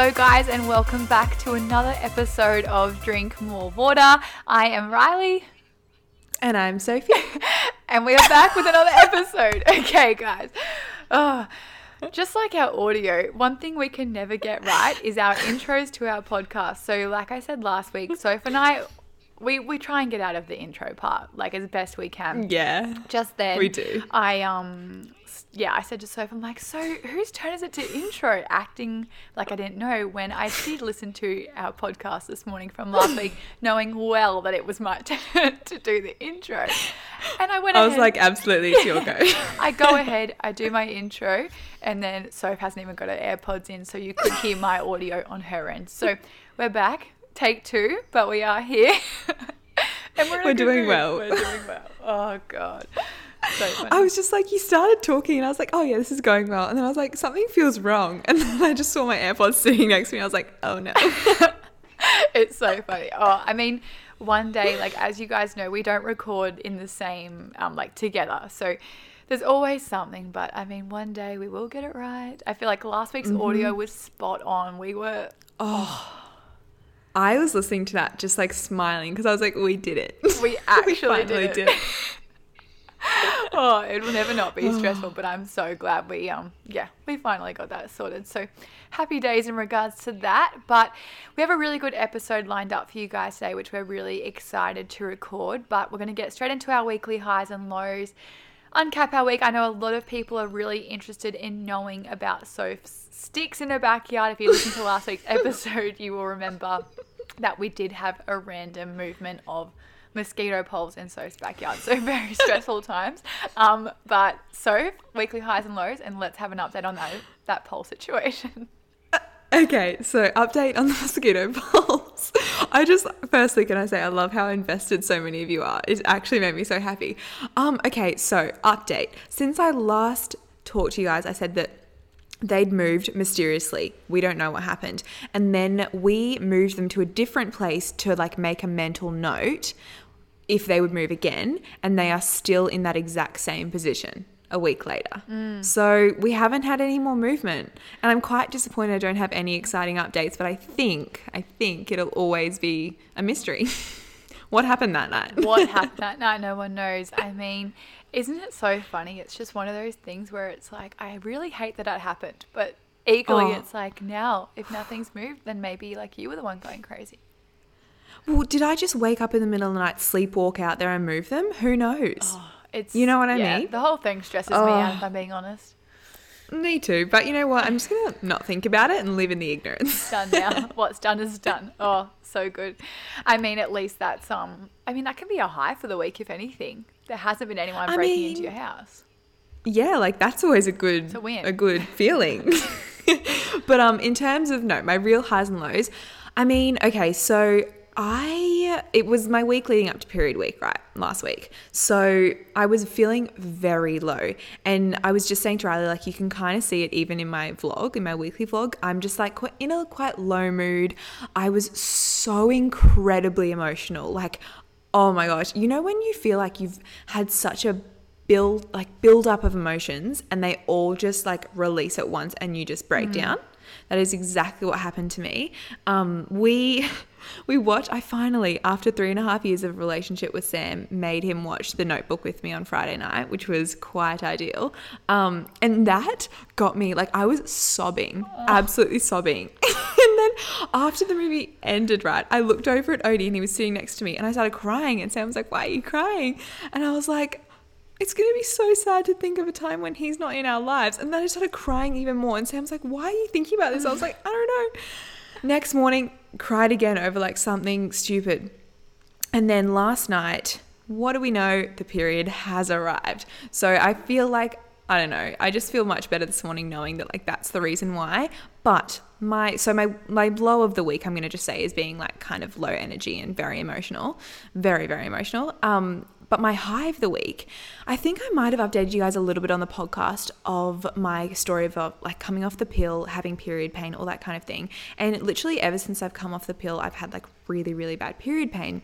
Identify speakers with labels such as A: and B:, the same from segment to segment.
A: Hello, guys, and welcome back to another episode of Drink More Water. I am Riley,
B: And I'm Sophie.
A: and we are back with another episode. Okay, guys. Oh, just like our audio, one thing we can never get right is our intros to our podcast. So, like I said last week, Soph and I, we, we try and get out of the intro part like as best we can.
B: yeah.
A: Just then,
B: We do.
A: I um, yeah, I said to Soph, I'm like, so whose turn is it to intro? Acting like I didn't know when I did listen to our podcast this morning from last week, knowing well that it was my turn to do the intro, and I went.
B: I was
A: ahead-
B: like, absolutely, it's your go.
A: I go ahead, I do my intro, and then Soph hasn't even got her AirPods in, so you could hear my audio on her end. So we're back, take two, but we are here. and we're,
B: We're doing well.
A: We're doing well. Oh, God. So.
B: I was just like, you started talking, and I was like, oh, yeah, this is going well. And then I was like, something feels wrong. And then I just saw my AirPods sitting next to me. I was like, oh, no.
A: it's so funny. Oh, I mean, one day, like as you guys know, we don't record in the same um like together. So there's always something, but I mean, one day we will get it right. I feel like last week's audio was spot on. We were oh.
B: I was listening to that just like smiling because I was like, we did it.
A: we actually
B: finally
A: did, it. oh, it will never not be stressful, but I'm so glad we um yeah, we finally got that sorted. So happy days in regards to that. But we have a really good episode lined up for you guys today, which we're really excited to record. But we're gonna get straight into our weekly highs and lows. Uncap our week. I know a lot of people are really interested in knowing about Soph's sticks in her backyard. If you listen to last week's episode, you will remember that we did have a random movement of mosquito poles in Soph's backyard. So very stressful times. Um, but Soph, weekly highs and lows, and let's have an update on that that pole situation.
B: Okay, so update on the mosquito poles. I just firstly can I say I love how invested so many of you are. It actually made me so happy. Um, okay, so update. Since I last talked to you guys, I said that they'd moved mysteriously. We don't know what happened. And then we moved them to a different place to like make a mental note if they would move again, and they are still in that exact same position a week later. Mm. So we haven't had any more movement, and I'm quite disappointed I don't have any exciting updates. But I think I think it'll always be a mystery. what happened that night?
A: What happened that night? No one knows. I mean, isn't it so funny? It's just one of those things where it's like, I really hate that that happened, but equally,
B: Oh.
A: it's like now, if nothing's moved, then maybe like you were the one going crazy.
B: Well, did I just wake up in the middle of the night, sleepwalk out there, and move them? Who knows?
A: Oh, it's
B: You know what I
A: yeah,
B: mean?
A: The whole thing stresses me oh. out,
B: Oh.
A: if I'm being honest.
B: Me too. But you know what? I'm just gonna not think about it and live in the ignorance.
A: done now. What's done is done. Oh, so good. I mean, at least that's um. I mean, that can be a high for the week, if anything. There hasn't been anyone
B: I
A: breaking into your house.
B: Yeah, like that's always a good
A: a win.
B: a good feeling. but um in terms of no, my real highs and lows, I mean, okay, so I it was my week leading up to period week, right? Last week. So I was feeling very low. And I was just saying to Riley, like you can kind of see it even in my vlog, in my weekly vlog. I'm just like quite- in a quite low mood. I was so incredibly emotional. Like, oh my gosh. You know when you feel like you've had such a build like build up of emotions and they all just like release at once and you just break down that is exactly what happened to me um we we watched i finally after three and a half years of relationship with sam made him watch the notebook with me on friday night which was quite ideal um and that got me like i was sobbing absolutely sobbing and then after the movie ended right i looked over at odie and he was sitting next to me and i started crying and sam was like why are you crying and i was like it's going to be so sad to think of a time when he's not in our lives. And then I started crying even more. And Sam's like, Why are you thinking about this? I was like, I don't know. Next morning, cried again over like something stupid. And then last night, what do we know? The period has arrived. So I feel like, I don't know, I just feel much better this morning knowing that like that's the reason why. But my, so my, my low of the week, I'm going to just say is being like kind of low energy and very emotional, very, very emotional. Um, but my high of the week, I think I might have updated you guys a little bit on the podcast of my story of like coming off the pill, having period pain, all that kind of thing. And literally ever since I've come off the pill, I've had like really, really bad period pain.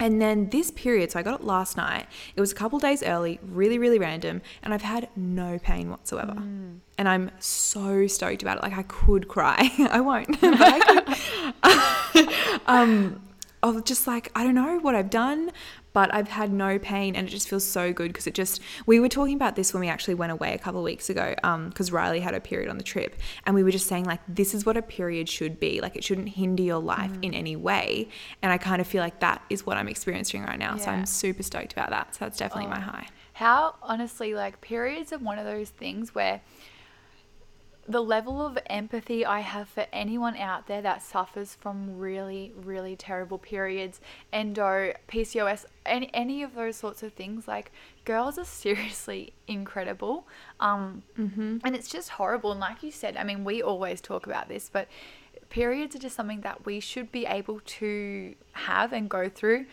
B: And then this period, so I got it last night. It was a couple days early, really, really random, and I've had no pain whatsoever.
A: Mm.
B: And I'm so stoked about it. Like I could cry. I won't, but I could. um, of just like I don't know what I've done, but I've had no pain and it just feels so good because it just we were talking about this when we actually went away a couple of weeks ago um because Riley had a period on the trip and we were just saying like this is what a period should be. Like it shouldn't hinder your life in any way. And I kind of feel like that is what I'm experiencing right now. So I'm super stoked about that. So that's definitely my
A: Oh.
B: high.
A: How honestly, like periods are one of those things where the level of empathy I have for anyone out there that suffers from really, really terrible periods, endo, PCOS, any any of those sorts of things, like girls are seriously incredible. Um, and it's just horrible. And like you said, I mean, we always talk about this, but periods are just something that we should be able to have and go through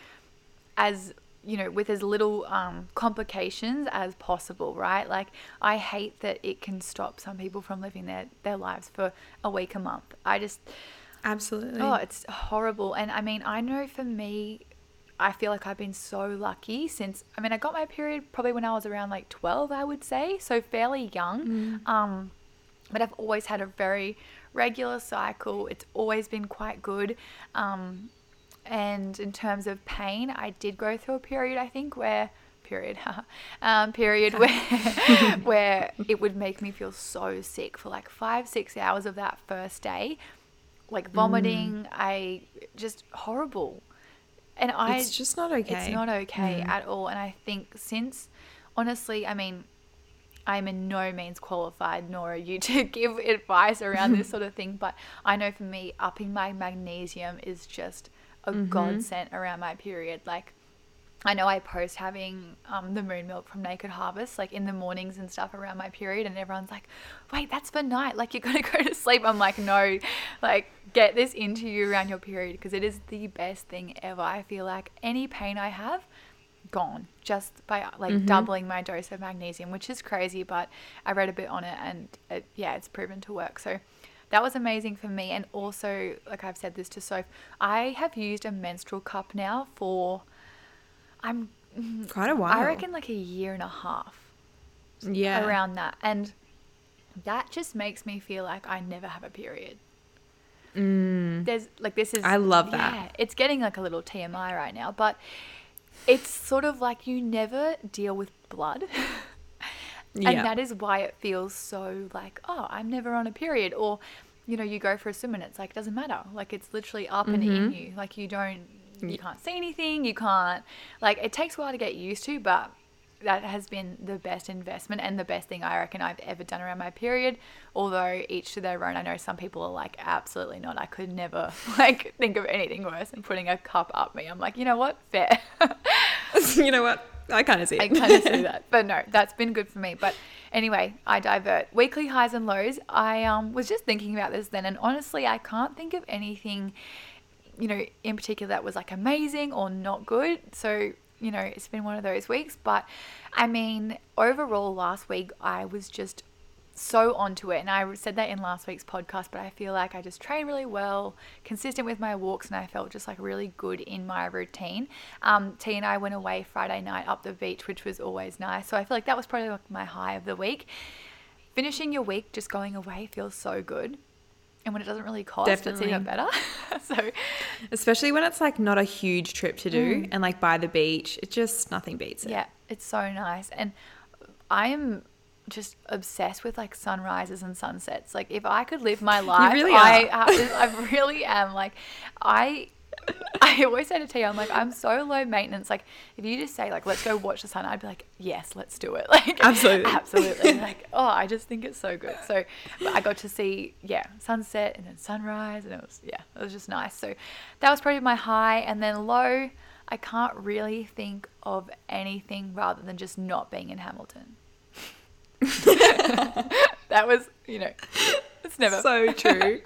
A: as you know with as little um, complications as possible right? Like i hate that it can stop some people from living their, their lives for a week a month. I just
B: absolutely.
A: oh it's horrible. And i mean i know for me i feel like i've been so lucky since i mean i got my period probably when i was around like 12 i would say so fairly young. Um but I've always had a very regular cycle. It's always been quite good. Um, and in terms of pain, I did go through a period, I think, where period, um, period where where it would make me feel so sick for like five, six hours of that first day, like vomiting. I just horrible, and I
B: it's just not okay
A: it's not okay at all. And I think since, honestly, I mean, I'm in no means qualified, nor are you, to give advice around this sort of thing. But I know for me, upping my magnesium is just a godsend around my period. Like, I know I post having um, the moon milk from Naked Harvest, like in the mornings and stuff around my period, and everyone's like, wait, that's for night. Like, you're going to go to sleep. I'm like, no, like, get this into you around your period because it is the best thing ever. I feel like any pain I have, gone just by like doubling my dose of magnesium, which is crazy, but I read a bit on it and it, yeah, it's proven to work. So that was amazing for me. And also, like I've said this to Soph, I have used a menstrual cup now for, I'm,
B: quite a while
A: I reckon like a year and a half
B: yeah
A: around that. And that just makes me feel like I never have a period. There's like this is
B: Mm. I love that.
A: Yeah, it's getting like a little TMI right now, but it's sort of like you never deal with blood.
B: Yeah.
A: And that is why it feels so like, oh, I'm never on a period. Or, you know, you go for a swim and it's like, it doesn't matter. Like, it's literally up and
B: Mm-hmm.
A: in you. Like, you don't, you can't see anything. You can't, like, it takes a while to get used to, but that has been the best investment and the best thing I reckon I've ever done around my period. Although each to their own, I know some people are like, absolutely not. I could never like think of anything worse than putting a cup up me. I'm like, you know what? Fair.
B: you know what I kind of see
A: I kind of see that, but no, that's been good for me. But anyway, I divert. Weekly highs and lows. I um, was just thinking about this then, and honestly, I can't think of anything, you know, in particular that was like amazing or not good. So you know, it's been one of those weeks. But I mean, overall, last week I was just so onto it. And I said that in last week's podcast, but I feel like I just trained really well, consistent with my walks, and I felt just like really good in my routine. Um, T and I went away Friday night up the beach, which was always nice. So I feel like that was probably like my high of the week. Finishing your week just going away feels so good. And when it doesn't really cost, it's even better. so
B: especially when it's like not a huge trip to do
A: Mm.
B: and like by the beach it just nothing beats it
A: Yeah, it's so nice. And I am just obsessed with like sunrises and sunsets. Like if I could live my life,
B: really
A: I. I, I really am. Like I I always say to Tia, I'm like, I'm so low maintenance. Like if you just say like, let's go watch the sun, I'd be like, yes, let's do it. Like
B: Absolutely.
A: absolutely. like oh, I just think it's so good. So I got to see yeah sunset and then sunrise, and it was yeah, it was just nice. So that was probably my high, and then low. I can't really think of anything rather than just not being in Hamilton. that was, you know, it's never.
B: so true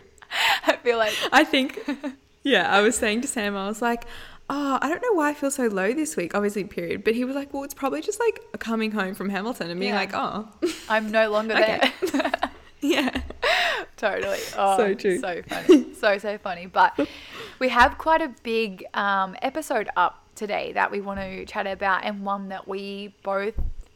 A: I feel like
B: i think yeah i was saying to sam i was like oh i don't know why i feel so low this week obviously period but he was like well it's probably just like coming home from hamilton and being
A: Yeah.
B: like oh
A: I'm no longer there.
B: yeah
A: totally. Oh,
B: So true.
A: So funny. So, so funny. But we have quite a big um, episode up today that we want to chat about, and one that we both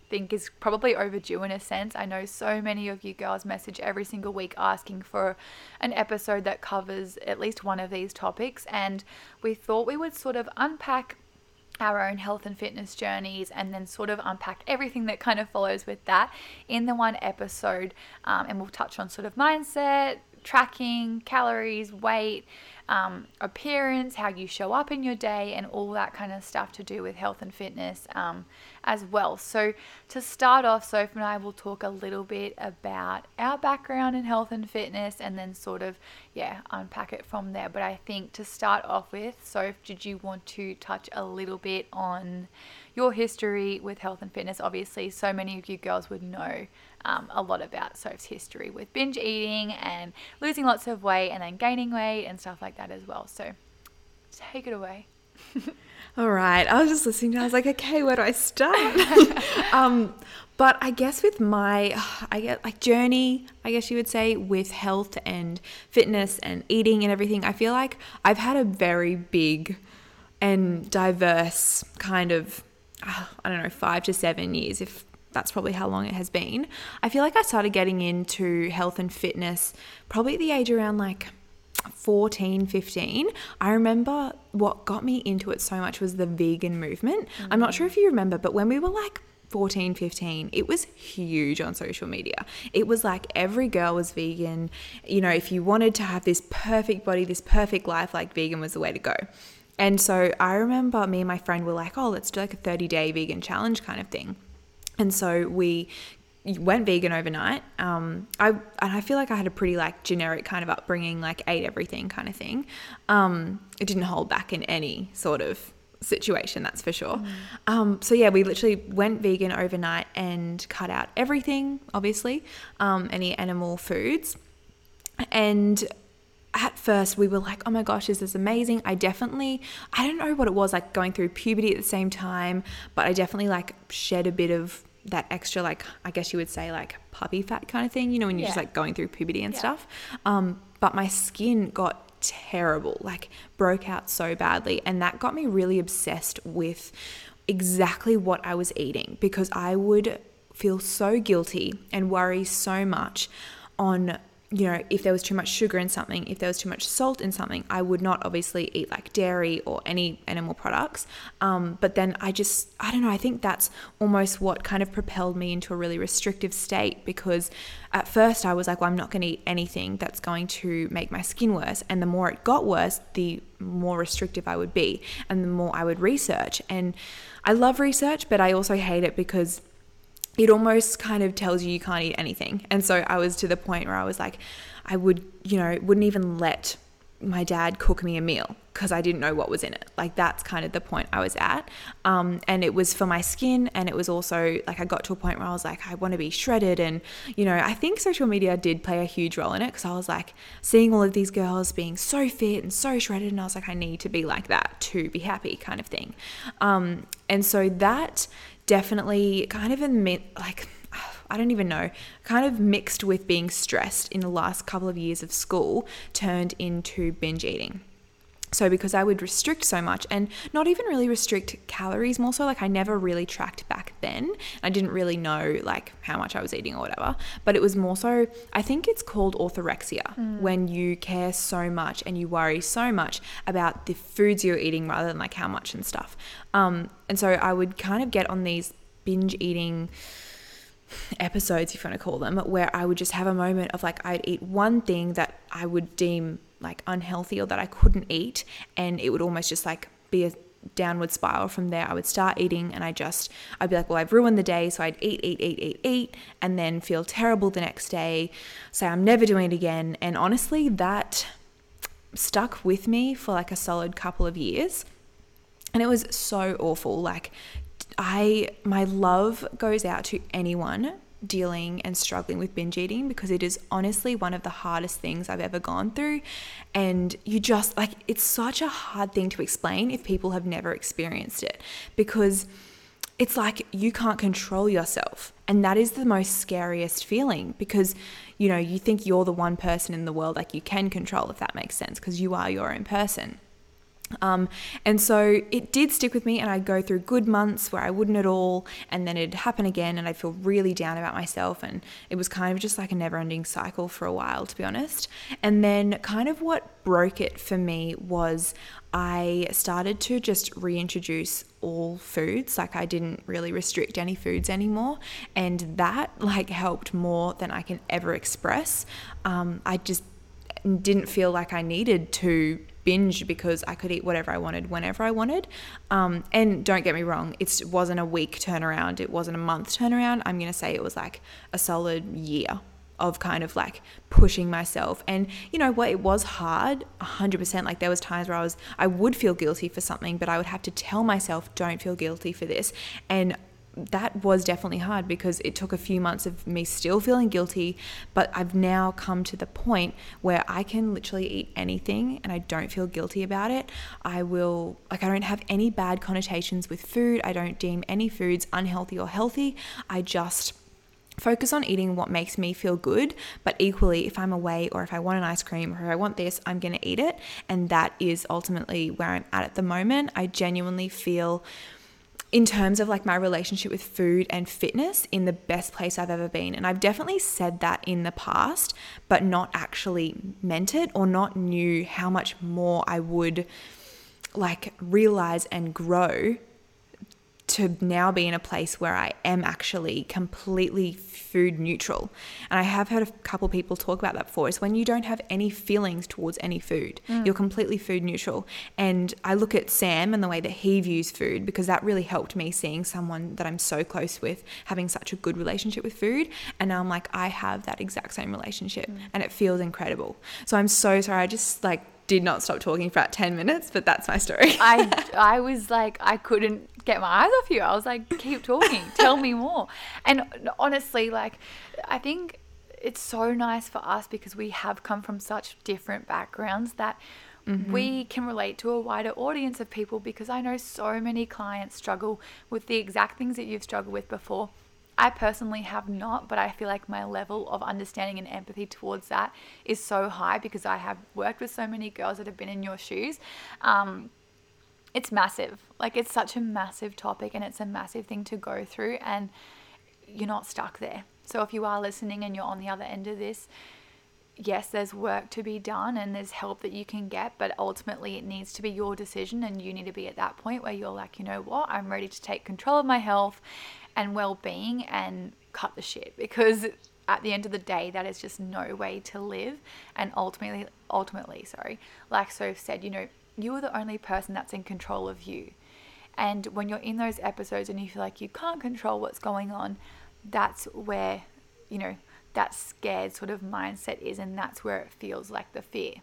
A: think is probably overdue in a sense. I know so many of you girls message every single week asking for an episode that covers at least one of these topics, and we thought we would sort of unpack our own health and fitness journeys and then sort of unpack everything that kind of follows with that in the one episode. Um, and we'll touch on sort of mindset, tracking, calories, weight, um, appearance, how you show up in your day, and all that kind of stuff to do with health and fitness um, as well. So, to start off, Sophie and I will talk a little bit about our background in health and fitness and then sort of, yeah, unpack it from there. But I think to start off with, Soph, did you want to touch a little bit on your history with health and fitness? Obviously, so many of you girls would know um, a lot about Soph's history with binge eating and losing lots of weight and then gaining weight and stuff like that as well. So take it away.
B: All right. I was just listening to I was like, okay, where do I start? um, but I guess with my, I get like journey, I guess you would say, with health and fitness and eating and everything, I feel like I've had a very big and diverse kind of, I don't know, five to seven years, if that's probably how long it has been. I feel like I started getting into health and fitness probably at the age around like 14, 15. I remember what got me into it so much was the vegan movement. Mm-hmm. I'm not sure if you remember, but when we were like 14, 15, it was huge on social media. It was like every girl was vegan. You know, if you wanted to have this perfect body, this perfect life, like vegan was the way to go. And so I remember me and my friend were like, oh, let's do like a 30 day vegan challenge kind of thing. And so we went vegan overnight. Um, I and I feel like I had a pretty like generic kind of upbringing, like ate everything kind of thing. Um, it didn't hold back in any sort of situation, that's for sure. Mm. Um, so yeah, we literally went vegan overnight and cut out everything, obviously, um, any animal foods, and at first we were like, oh my gosh, this is amazing. I definitely, I don't know what it was like going through puberty at the same time, but I definitely like shed a bit of that extra like I guess you would say like puppy fat kind of thing, you know, when you're yeah. just like going through puberty and yeah. stuff. Um, but my skin got terrible, like broke out so badly, and that got me really obsessed with exactly what I was eating because I would feel so guilty and worry so much on you know, if there was too much sugar in something, if there was too much salt in something, I would not obviously eat like dairy or any animal products. Um, but then I just, I don't know, I think that's almost what kind of propelled me into a really restrictive state because at first I was like, well, I'm not going to eat anything that's going to make my skin worse. And the more it got worse, the more restrictive I would be and the more I would research. And I love research, but I also hate it because it almost kind of tells you you can't eat anything. And so I was to the point where I was like, I would, you know, wouldn't even let my dad cook me a meal because I didn't know what was in it. Like that's kind of the point I was at. Um, and it was for my skin. And it was also like I got to a point where I was like, I want to be shredded. And, you know, I think social media did play a huge role in it because I was like seeing all of these girls being so fit and so shredded. And I was like, I need to be like that to be happy kind of thing. Um, and so that definitely kind of in like I don't even know, kind of mixed with being stressed in the last couple of years of school turned into binge eating. So, because I would restrict so much and not even really restrict calories, more so like I never really tracked back then. I didn't really know like how much I was eating or whatever. But it was more so, I think it's called orthorexia mm. when you care so much and you worry so much about the foods you're eating rather than like how much and stuff. Um, and so I would kind of get on these binge eating episodes, if you want to call them, where I would just have a moment of like I'd eat one thing that I would deem like unhealthy or that I couldn't eat, and it would almost just like be a downward spiral from there. I would start eating and I just, I'd be like, well, I've ruined the day. So I'd eat, eat, eat, eat, eat, and then feel terrible the next day, say I'm never doing it again. And honestly, that stuck with me for like a solid couple of years. And it was so awful. Like, I, my love goes out to anyone dealing and struggling with binge eating because it is honestly one of the hardest things I've ever gone through. And you just like, it's such a hard thing to explain if people have never experienced it because it's like you can't control yourself. And that is the most scariest feeling because, you know, you think you're the one person in the world like you can control, if that makes sense, because you are your own person. Um, and so it did stick with me, and I'd go through good months where I wouldn't at all, and then it'd happen again, and I'd feel really down about myself. And it was kind of just like a never ending cycle for a while, to be honest. And then, kind of what broke it for me was I started to just reintroduce all foods. Like, I didn't really restrict any foods anymore. And that, like, helped more than I can ever express. Um, I just didn't feel like I needed to binge because I could eat whatever I wanted whenever I wanted. Um, and don't get me wrong, it wasn't a week turnaround, it wasn't a month turnaround. I'm going to say it was like a solid year of kind of like pushing myself and you know what it was hard 100% like there was times where I was I would feel guilty for something but I would have to tell myself don't feel guilty for this and that was definitely hard because it took a few months of me still feeling guilty, but I've now come to the point where I can literally eat anything and I don't feel guilty about it. I will, like, I don't have any bad connotations with food. I don't deem any foods unhealthy or healthy. I just focus on eating what makes me feel good but equally if i'm away or if i want an ice cream or if i want this i'm going to eat it and that is ultimately where i'm at at the moment i genuinely feel in terms of like my relationship with food and fitness in the best place I've ever been. And I've definitely said that in the past, but not actually meant it or not knew how much more I would like realize and grow to now be in a place where I am actually completely food neutral. And I have heard a couple people talk about that before. Is when you don't have any feelings towards any food, mm. you're completely food neutral. And I look at Sam and the way that he views food because that really helped me seeing someone that I'm so close with having such a good relationship with food. And now I'm like, I have that exact same relationship mm. and it feels incredible. So I'm so sorry. I just like did not stop talking for about 10 minutes, but that's my story.
A: I, I was like, I couldn't get my eyes off you. I was like, keep talking, tell me more. And honestly, like, I think it's so nice for us because we have come from such different backgrounds that mm-hmm. we can relate to a wider audience of people because I know so many clients struggle with the exact things that you've struggled with before I personally have not, but I feel like my level of understanding and empathy towards that is so high because I have worked with so many girls that have been in your shoes. Um, it's massive. Like, it's such a massive topic and it's a massive thing to go through, and you're not stuck there. So, if you are listening and you're on the other end of this, yes, there's work to be done and there's help that you can get, but ultimately it needs to be your decision. And you need to be at that point where you're like, you know what, I'm ready to take control of my health and well-being and cut the shit because at the end of the day that is just no way to live and ultimately ultimately sorry like Soph said you know you are the only person that's in control of you. And when you're in those episodes and you feel like you can't control what's going on that's where you know that scared sort of mindset is and that's where it feels like the fear.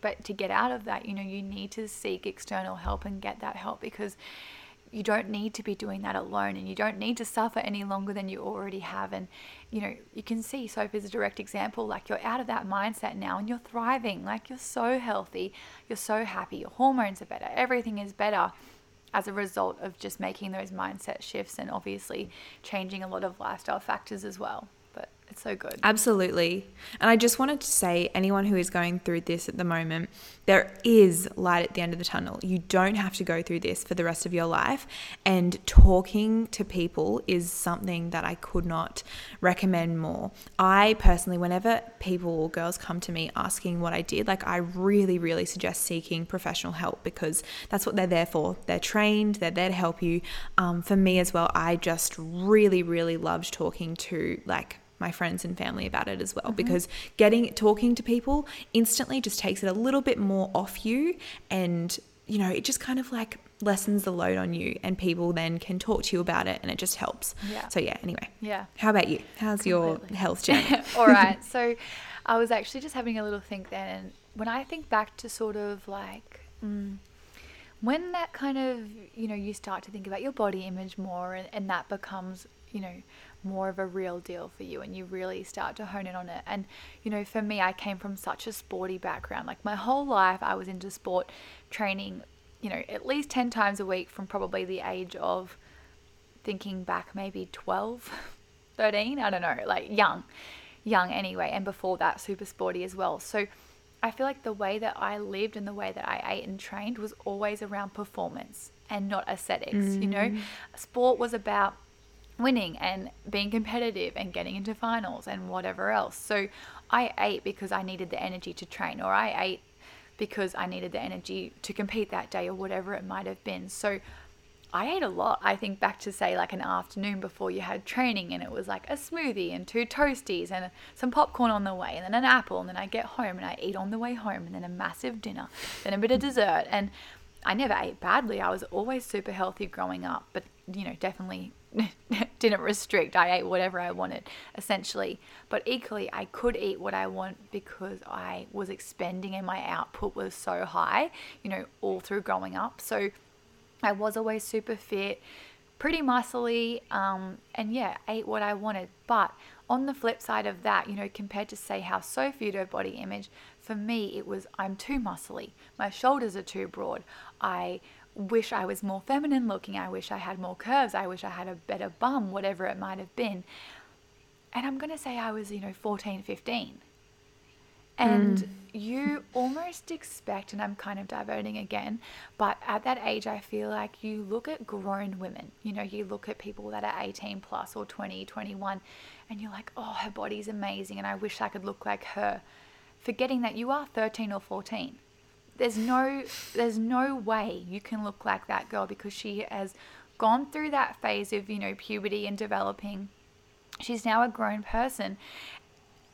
A: But to get out of that you know you need to seek external help and get that help because you don't need to be doing that alone and you don't need to suffer any longer than you already have. And you know you can see sophie is a direct example like you're out of that mindset now and you're thriving like you're so healthy you're so happy your hormones are better everything is better as a result of just making those mindset shifts and obviously changing a lot of lifestyle factors as well it's so good.
B: Absolutely. And I just wanted to say anyone who is going through this at the moment, there is light at the end of the tunnel. You don't have to go through this for the rest of your life. And talking to people is something that I could not recommend more. I personally, whenever people or girls come to me asking what I did, like I really, really suggest seeking professional help because that's what they're there for. They're trained, they're there to help you. Um, for me as well, I just really, really loved talking to like my friends and family about it as well mm-hmm. because getting talking to people instantly just takes it a little bit more off you and you know it just kind of like lessens the load on you and people then can talk to you about it and it just helps. Yeah. So yeah anyway.
A: Yeah.
B: How about you? How's Completely. your health journey?
A: All right. So i was actually just having a little think then and when i think back to sort of like mm, when that kind of you know you start to think about your body image more and, and that becomes you know more of a real deal for you and you really start to hone in on it. And, you know, for me, I came from such a sporty background. Like my whole life, I was into sport training, you know, at least 10 times a week from probably the age of thinking back, maybe 12, 13, I don't know, like young, young anyway. And before that, super sporty as well. So, I feel like the way that I lived and the way that I ate and trained was always around performance and not aesthetics. Mm. You know, mm. sport was about winning and being competitive and getting into finals and whatever else. So I ate because I needed the energy to train, or I ate because I needed the energy to compete that day, or whatever it might have been. So I ate a lot. I think back to say like an afternoon before you had training, and it was like a smoothie and two toasties and some popcorn on the way, and then an apple, and then I get home and I eat on the way home, and then a massive dinner, then a bit of dessert. And I never ate badly. I was always super healthy growing up, but you know, definitely didn't restrict. I ate whatever I wanted, essentially. But equally, I could eat what I want because I was expending and my output was so high, you know, all through growing up. So I was always super fit, pretty muscly, um, and yeah, ate what I wanted. But on the flip side of that, you know, compared to say how Sophie viewed her body image, for me it was I'm too muscly. My shoulders are too broad. I wish I was more feminine looking. I wish I had more curves. I wish I had a better bum, whatever it might have been. And I'm going to say I was, you know, 14, 15. And mm. you almost expect, and I'm kind of diverting again, but at that age, I feel like you look at grown women. You know, you look at people that are 18 plus or 20, 21, and you're like, oh, her body's amazing, and I wish I could look like her. Forgetting that you are 13 or 14 there's no there's no way you can look like that girl because she has gone through that phase of you know puberty and developing. She's now a grown person.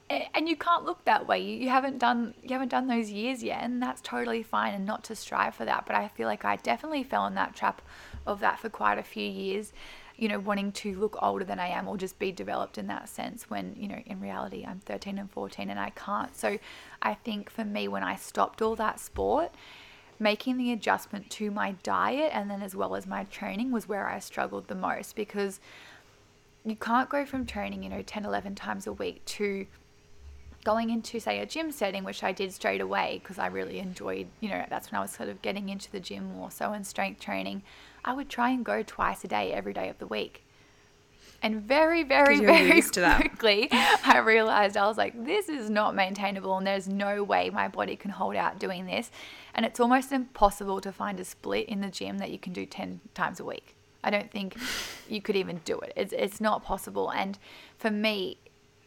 A: And you can't look that way. You haven't done you haven't done those years yet and that's totally fine and not to strive for that but i feel like i definitely fell in that trap of that for quite a few years you know, wanting to look older than I am or just be developed in that sense when, you know, in reality I'm 13 and 14 and I can't. So I think for me, when I stopped all that sport, making the adjustment to my diet and then as well as my training was where I struggled the most because you can't go from training, you know, 10, 11 times a week to going into say a gym setting which i did straight away because i really enjoyed you know that's when i was sort of getting into the gym more so in strength training i would try and go twice a day every day of the week. And very very very quickly i realized i was like this is not maintainable and there's no way my body can hold out doing this. And it's almost impossible to find a split in the gym that you can do 10 times a week. I don't think you could even do it. It's, it's not possible. And for me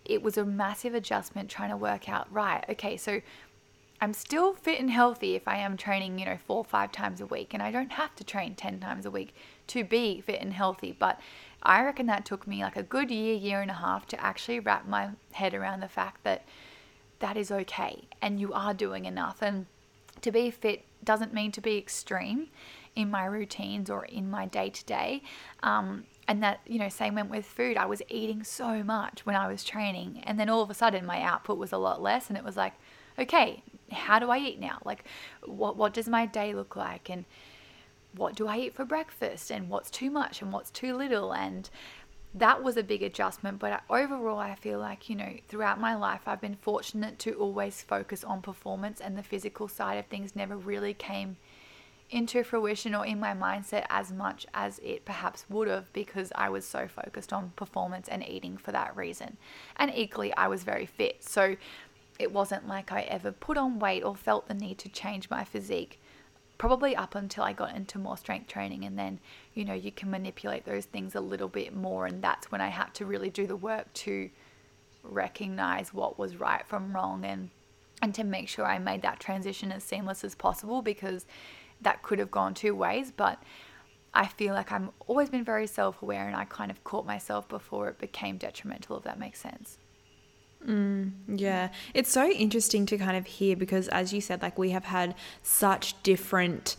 A: it was a massive adjustment trying to work out, right, okay, so I'm still fit and healthy if I am training, you know, four or five times a week, and I don't have to train 10 times a week to be fit and healthy. But I reckon that took me like a good year, year and a half to actually wrap my head around the fact that that is okay and you are doing enough. And to be fit doesn't mean to be extreme in my routines or in my day to day and that you know same went with food i was eating so much when i was training and then all of a sudden my output was a lot less and it was like okay how do i eat now? Like what what does my day look like? And what do i eat for breakfast? And what's too much? And what's too little? And that was a big adjustment. But overall i feel like you know throughout my life i've been fortunate to always focus on performance and the physical side of things never really came into fruition or in my mindset as much as it perhaps would have because I was so focused on performance and eating for that reason. And equally, I was very fit. So it wasn't like I ever put on weight or felt the need to change my physique. Probably up until I got into more strength training, and then you know, you can manipulate those things a little bit more. And that's when I had to really do the work to recognize what was right from wrong and and to make sure I made that transition as seamless as possible because that could have gone two ways, but I feel like I've always been very self aware and I kind of caught myself before it became detrimental, if that makes sense.
B: Mm, yeah, it's so interesting to kind of hear because, as you said, like we have had such different,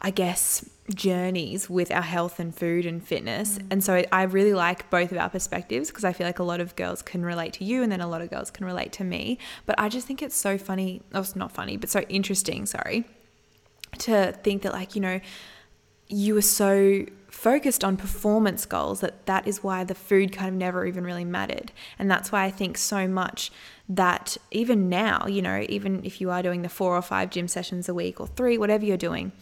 B: I guess, journeys with our health and food and fitness. Mm. And so I really like both of our perspectives because I feel like a lot of girls can relate to you and then a lot of girls can relate to me. But I just think it's so funny, oh, it's not funny, but so interesting, sorry, to think that like you know you were so focused on performance goals that that is why the food kind of never even really mattered and that's why i think so much that even now you know even if you are doing the four or five gym sessions a week or three whatever you're doing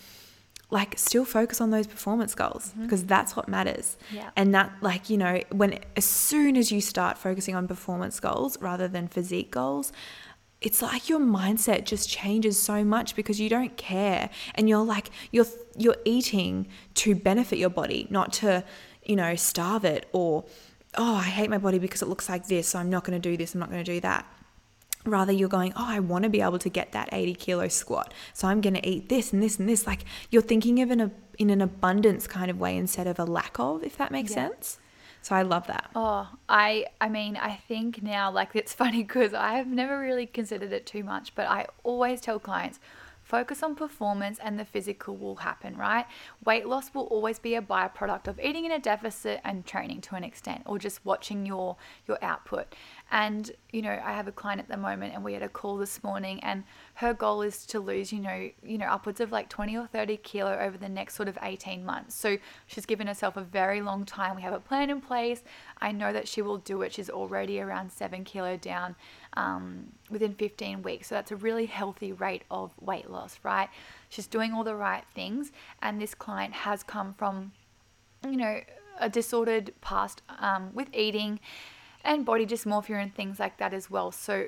B: like still focus on those performance goals mm-hmm. because that's what matters
A: yeah.
B: and that like you know when as soon as you start focusing on performance goals rather than physique goals it's like your mindset just changes so much because you don't care and you're like you're you're eating to benefit your body not to you know starve it or oh i hate my body because it looks like this so i'm not going to do this i'm not going to do that. Rather you're going oh i want to be able to get that 80 kilo squat so i'm going to eat this and this and this. Like you're thinking of in a in an abundance kind of way instead of a lack of if that makes yeah. sense so I love that.
A: Oh, I I mean, I think now like it's funny cuz I have never really considered it too much, but I always tell clients Focus on performance and the physical will happen, right? Weight loss will always be a byproduct of eating in a deficit and training to an extent or just watching your your output. And you know, I have a client at the moment and we had a call this morning and her goal is to lose, you know, you know, upwards of like 20 or 30 kilo over the next sort of 18 months. So she's given herself a very long time. We have a plan in place. I know that she will do it. She's already around 7 kilo down um, within 15 weeks. So that's a really healthy rate of weight loss, right? She's doing all the right things, and this client has come from, you know, a disordered past um, with eating and body dysmorphia and things like that as well. So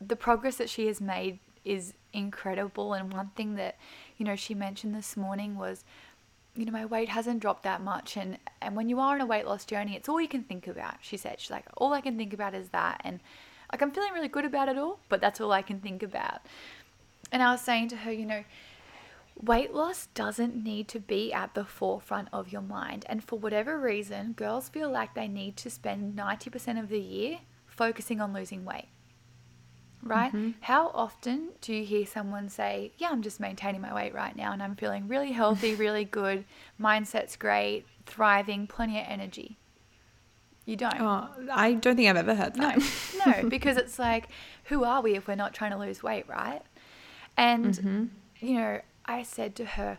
A: the progress that she has made is incredible. And one thing that, you know, she mentioned this morning was, you know, my weight hasn't dropped that much. And, and when you are on a weight loss journey, it's all you can think about. She said, she's like, all I can think about is that. And like I'm feeling really good about it all, but that's all I can think about. And I was saying to her, you know, weight loss doesn't need to be at the forefront of your mind. And for whatever reason, girls feel like they need to spend 90% of the year focusing on losing weight. Right? Mm-hmm. How often do you hear someone say, Yeah, I'm just maintaining my weight right now and I'm feeling really healthy, really good, mindset's great, thriving, plenty of energy? You don't.
B: Oh, I don't think I've ever heard that.
A: No, no, because it's like, who are we if we're not trying to lose weight, right? And, mm-hmm. you know, I said to her,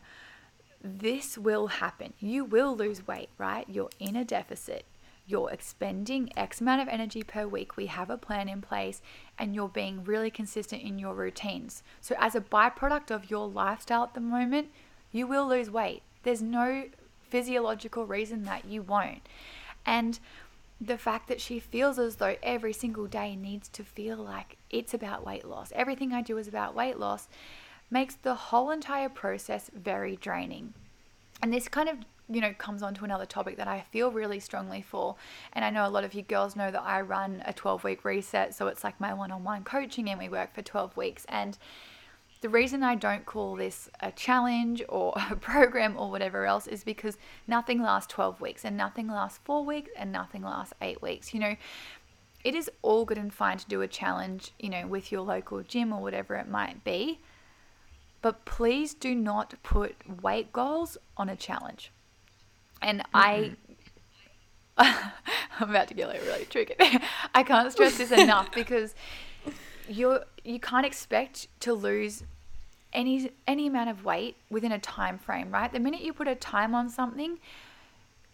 A: this will happen. You will lose weight, right? You're in a deficit. You're expending X amount of energy per week. We have a plan in place and you're being really consistent in your routines. So, as a byproduct of your lifestyle at the moment, you will lose weight. There's no physiological reason that you won't. And the fact that she feels as though every single day needs to feel like it's about weight loss. Everything I do is about weight loss makes the whole entire process very draining. And this kind of, you know, comes on to another topic that I feel really strongly for. And I know a lot of you girls know that I run a 12 week reset. So it's like my one on one coaching and we work for 12 weeks. And the reason I don't call this a challenge or a program or whatever else is because nothing lasts 12 weeks and nothing lasts four weeks and nothing lasts eight weeks. You know, it is all good and fine to do a challenge, you know, with your local gym or whatever it might be. But please do not put weight goals on a challenge. And mm-hmm. I I'm about to get like really triggered. I can't stress this enough because you're you can't expect to lose any any amount of weight within a time frame, right? The minute you put a time on something,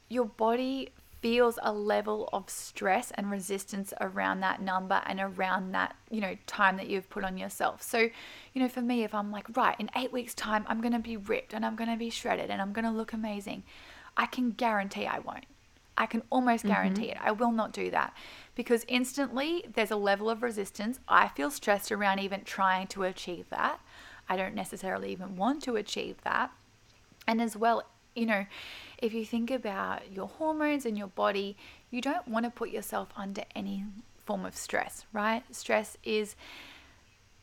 A: your body feels a level of stress and resistance around that number and around that, you know, time that you've put on yourself. So, you know, for me, if I'm like, right, in eight weeks' time, I'm going to be ripped and I'm going to be shredded and I'm going to look amazing, I can guarantee I won't. I can almost mm-hmm. guarantee mm-hmm. it. I will not do that because instantly there's a level of resistance. I feel stressed around even trying to achieve that. I don't necessarily even want to achieve that. And as well, you know, if you think about your hormones and your body, you don't want to put yourself under any form of stress, right? Stress is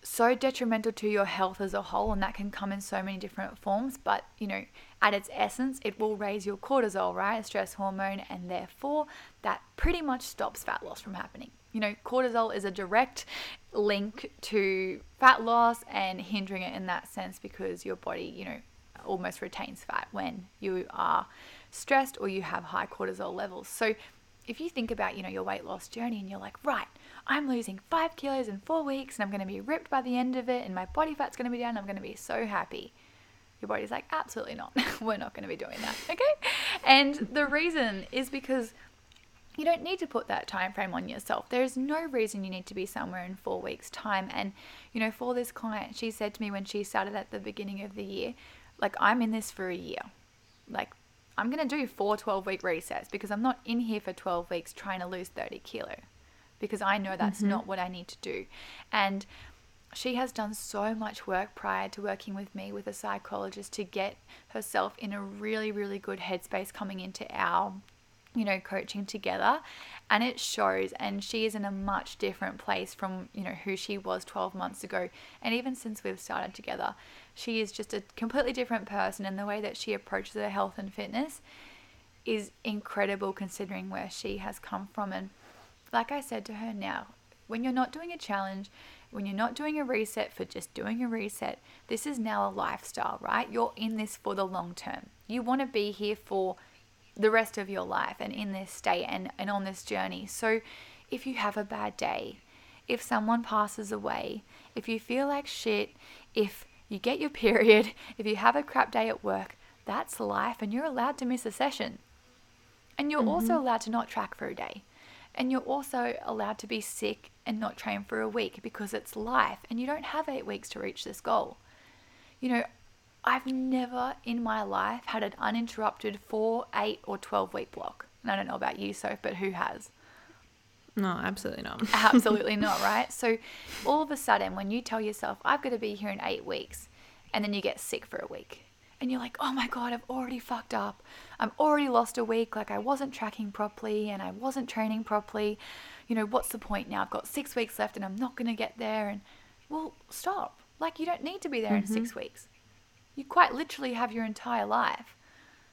A: so detrimental to your health as a whole and that can come in so many different forms but you know at its essence it will raise your cortisol right stress hormone and therefore that pretty much stops fat loss from happening you know, cortisol is a direct link to fat loss and hindering it in that sense because your body, you know, almost retains fat when you are stressed or you have high cortisol levels. So if you think about, you know, your weight loss journey and you're like, right, I'm losing five kilos in four weeks and I'm going to be ripped by the end of it and my body fat's going to be down, and I'm going to be so happy. Your body's like, absolutely not. We're not going to be doing that. Okay. And the reason is because you don't need to put that time frame on yourself. There's no reason you need to be somewhere in four weeks' time. And, you know, for this client, she said to me when she started at the beginning of the year, like, I'm in this for a year. Like, I'm going to do four 12 week resets because I'm not in here for 12 weeks trying to lose 30 kilo because I know that's mm-hmm. not what I need to do. And she has done so much work prior to working with me with a psychologist to get herself in a really, really good headspace coming into our you know coaching together and it shows and she is in a much different place from you know who she was 12 months ago and even since we've started together she is just a completely different person and the way that she approaches her health and fitness is incredible considering where she has come from and like I said to her now when you're not doing a challenge when you're not doing a reset for just doing a reset, this is now a lifestyle, right? You're in this for the long term. You want to be here for the rest of your life and in this state and, and on this journey. So if you have a bad day, if someone passes away, if you feel like shit, if you get your period, if you have a crap day at work, that's life and you're allowed to miss a session. And you're mm-hmm. also allowed to not track for a day. And you're also allowed to be sick and not train for a week because it's life and you don't have eight weeks to reach this goal. You know, I've never in my life had an uninterrupted four, eight, or 12 week block. And I don't know about you, Soph, but who has?
B: No, absolutely not.
A: absolutely not, right? So all of a sudden, when you tell yourself, I've got to be here in eight weeks, and then you get sick for a week, and you're like, oh my God, I've already fucked up. I'm already lost a week. Like I wasn't tracking properly and I wasn't training properly. You know, what's the point now? I've got six weeks left and I'm not going to get there. And well, stop. Like you don't need to be there mm-hmm. in six weeks. You quite literally have your entire life.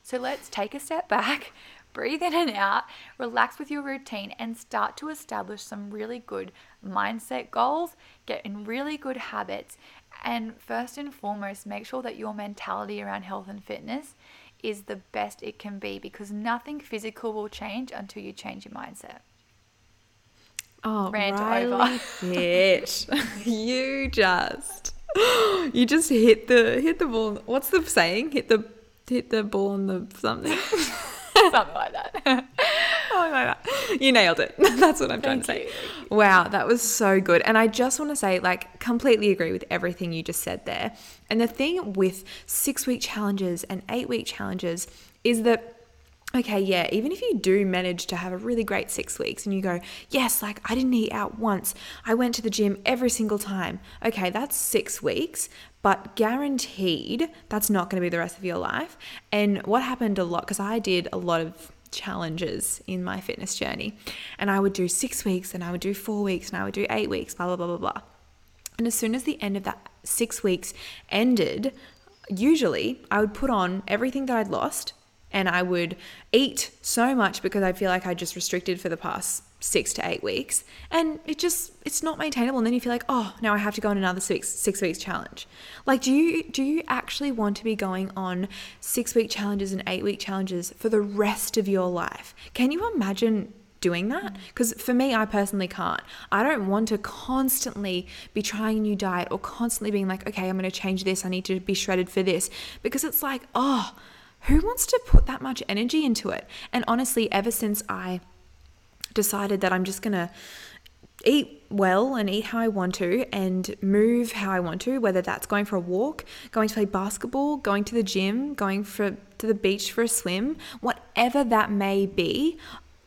A: So let's take a step back, breathe in and out, relax with your routine, and start to establish some really good mindset goals, get in really good habits, and first and foremost, make sure that your mentality around health and fitness is the best it can be because nothing physical will change until you change your mindset.
B: Oh, Rant Riley over. You just you just hit the hit the ball. What's the saying? Hit the hit the ball on the something.
A: something like that.
B: oh my god, you nailed it. That's what I'm trying Thank to say. You. Wow, that was so good. And I just want to say, like, completely agree with everything you just said there. And the thing with six week challenges and eight week challenges is that okay, yeah, even if you do manage to have a really great six weeks and you go, yes, like I didn't eat out once, I went to the gym every single time. Okay, that's six weeks, but guaranteed that's not going to be the rest of your life. And what happened a lot, because I did a lot of challenges in my fitness journey, and I would do six weeks and I would do four weeks and I would do eight weeks, blah, blah, blah, blah, blah. And as soon as the end of that six weeks ended, usually I would put on everything that I'd lost and I would eat so much because I feel like I just restricted for the past six to eight weeks. And it just it's not maintainable. And then you feel like oh now i have to go on another six six weeks challenge. Like do you do you actually want to be going on six week challenges and eight week challenges for the rest of your life? Can you imagine doing that? Because for me i personally can't. I don't want to constantly be trying a new diet or constantly being like okay i'm going to change this. I need to be shredded for this. Because it's like oh who wants to put that much energy into it? And honestly, ever since I decided that I'm just going to eat well and eat how I want to and move how I want to, whether that's going for a walk, going to play basketball, going to the gym, going for to the beach for a swim, whatever that may be,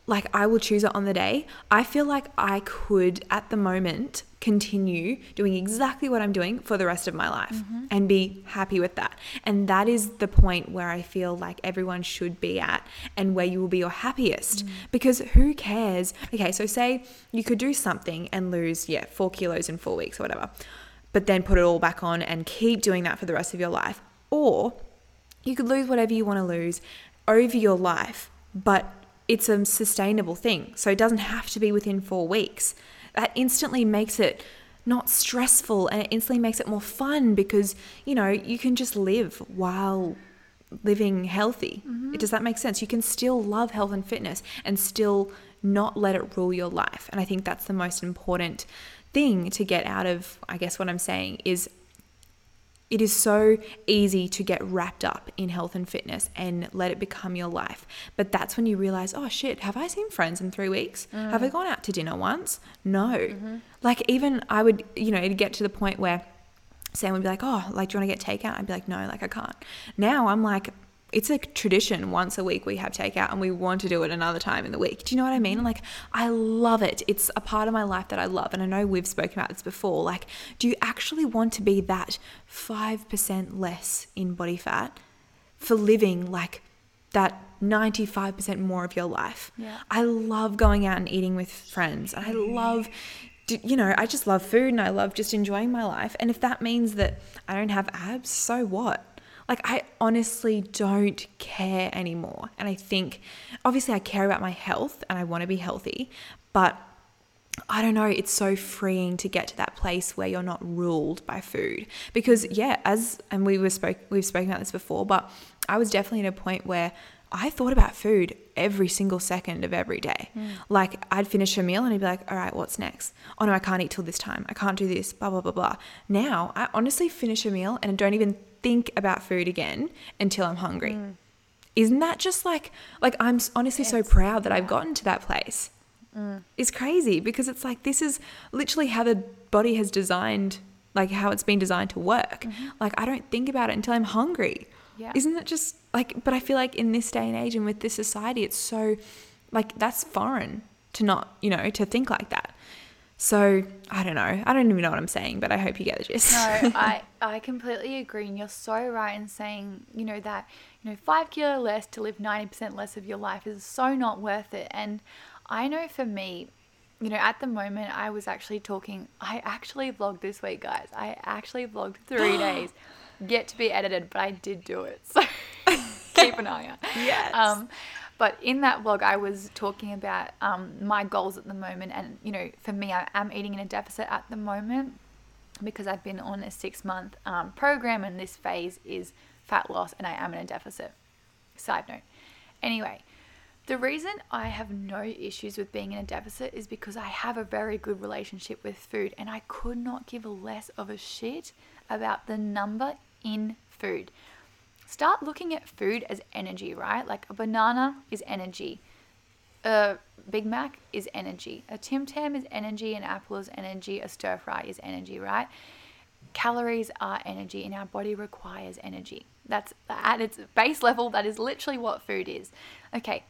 B: like I will choose it on the day. I feel like I could at the moment continue doing exactly what I'm doing for the rest of my life mm-hmm. and be happy with that. And that is the point where I feel like everyone should be at and where you will be your happiest mm. because who cares? Okay, so say you could do something and lose, yeah, four kilos in four weeks or whatever, but then put it all back on and keep doing that for the rest of your life. Or you could lose whatever you want to lose over your life, but it's a sustainable thing. So it doesn't have to be within four weeks. That instantly makes it not stressful and it instantly makes it more fun because, you know, you can just live while living healthy. Mm-hmm. Does that make sense? You can still love health and fitness and still not let it rule your life. And I think that's the most important thing to get out of, I guess, what I'm saying is it is so easy to get wrapped up in health and fitness and let it become your life. But that's when you realize, oh shit, have I seen friends in three weeks? Mm. Have I gone out to dinner once? No. Mm-hmm. Like, even I would, you know, it'd get to the point where Sam would be like, oh, like, do you want to get takeout? I'd be like, no, like, I can't. Now I'm like, it's a tradition once a week we have takeout and we want to do it another time in the week. Do you know what I mean? Like, I love it. It's a part of my life that I love. And I know we've spoken about this before. Like, do you actually want to be that 5% less in body fat for living like that 95% more of your life?
A: Yeah.
B: I love going out and eating with friends. And I love you know, I just love food and I love just enjoying my life. And if that means that I don't have abs, so what? Like, I honestly don't care anymore. And I think, obviously, I care about my health and I want to be healthy, but I don't know, it's so freeing to get to that place where you're not ruled by food. Because yeah, as and we were spoke we've spoken about this before, but I was definitely at a point where I thought about food every single second of every day. Mm. Like I'd finish a meal and I'd be like, all right, what's next? Oh no, I can't eat till this time. I can't do this, blah, blah, blah, blah. Now I honestly finish a meal and don't even think about food again until I'm hungry. Mm. Isn't that just like, like I'm honestly it's, so proud that yeah. I've gotten to that place. Mm. It's crazy because it's like, this is literally how the body has designed, like how it's been designed to work. Mm-hmm. Like I don't think about it until I'm hungry.
A: Yeah.
B: Isn't that just like, but I feel like in this day and age and with this society, it's so like that's foreign to not, you know, to think like that. So I don't know. I don't even know what I'm saying, but I hope you get the gist.
A: No, I, I completely agree. And you're so right in saying, you know, that, you know, five kilo less to live 90% less of your life is so not worth it. And I know for me, you know, at the moment, I was actually talking, I actually vlogged this week, guys. I actually vlogged three days yet to be edited, but I did do it. So keep an eye out.
B: Yes.
A: Um, but in that vlog, I was talking about um, my goals at the moment. And, you know, for me, I am eating in a deficit at the moment because I've been on a six month um, program and this phase is fat loss and I am in a deficit. Side note. Anyway, the reason I have no issues with being in a deficit is because I have a very good relationship with food and I could not give less of a shit about the number in food. Start looking at food as energy, right? Like a banana is energy. A Big Mac is energy. A Tim Tam is energy. An apple is energy. A stir fry is energy, right? Calories are energy, and our body requires energy. That's at its base level, that is literally what food is. Okay,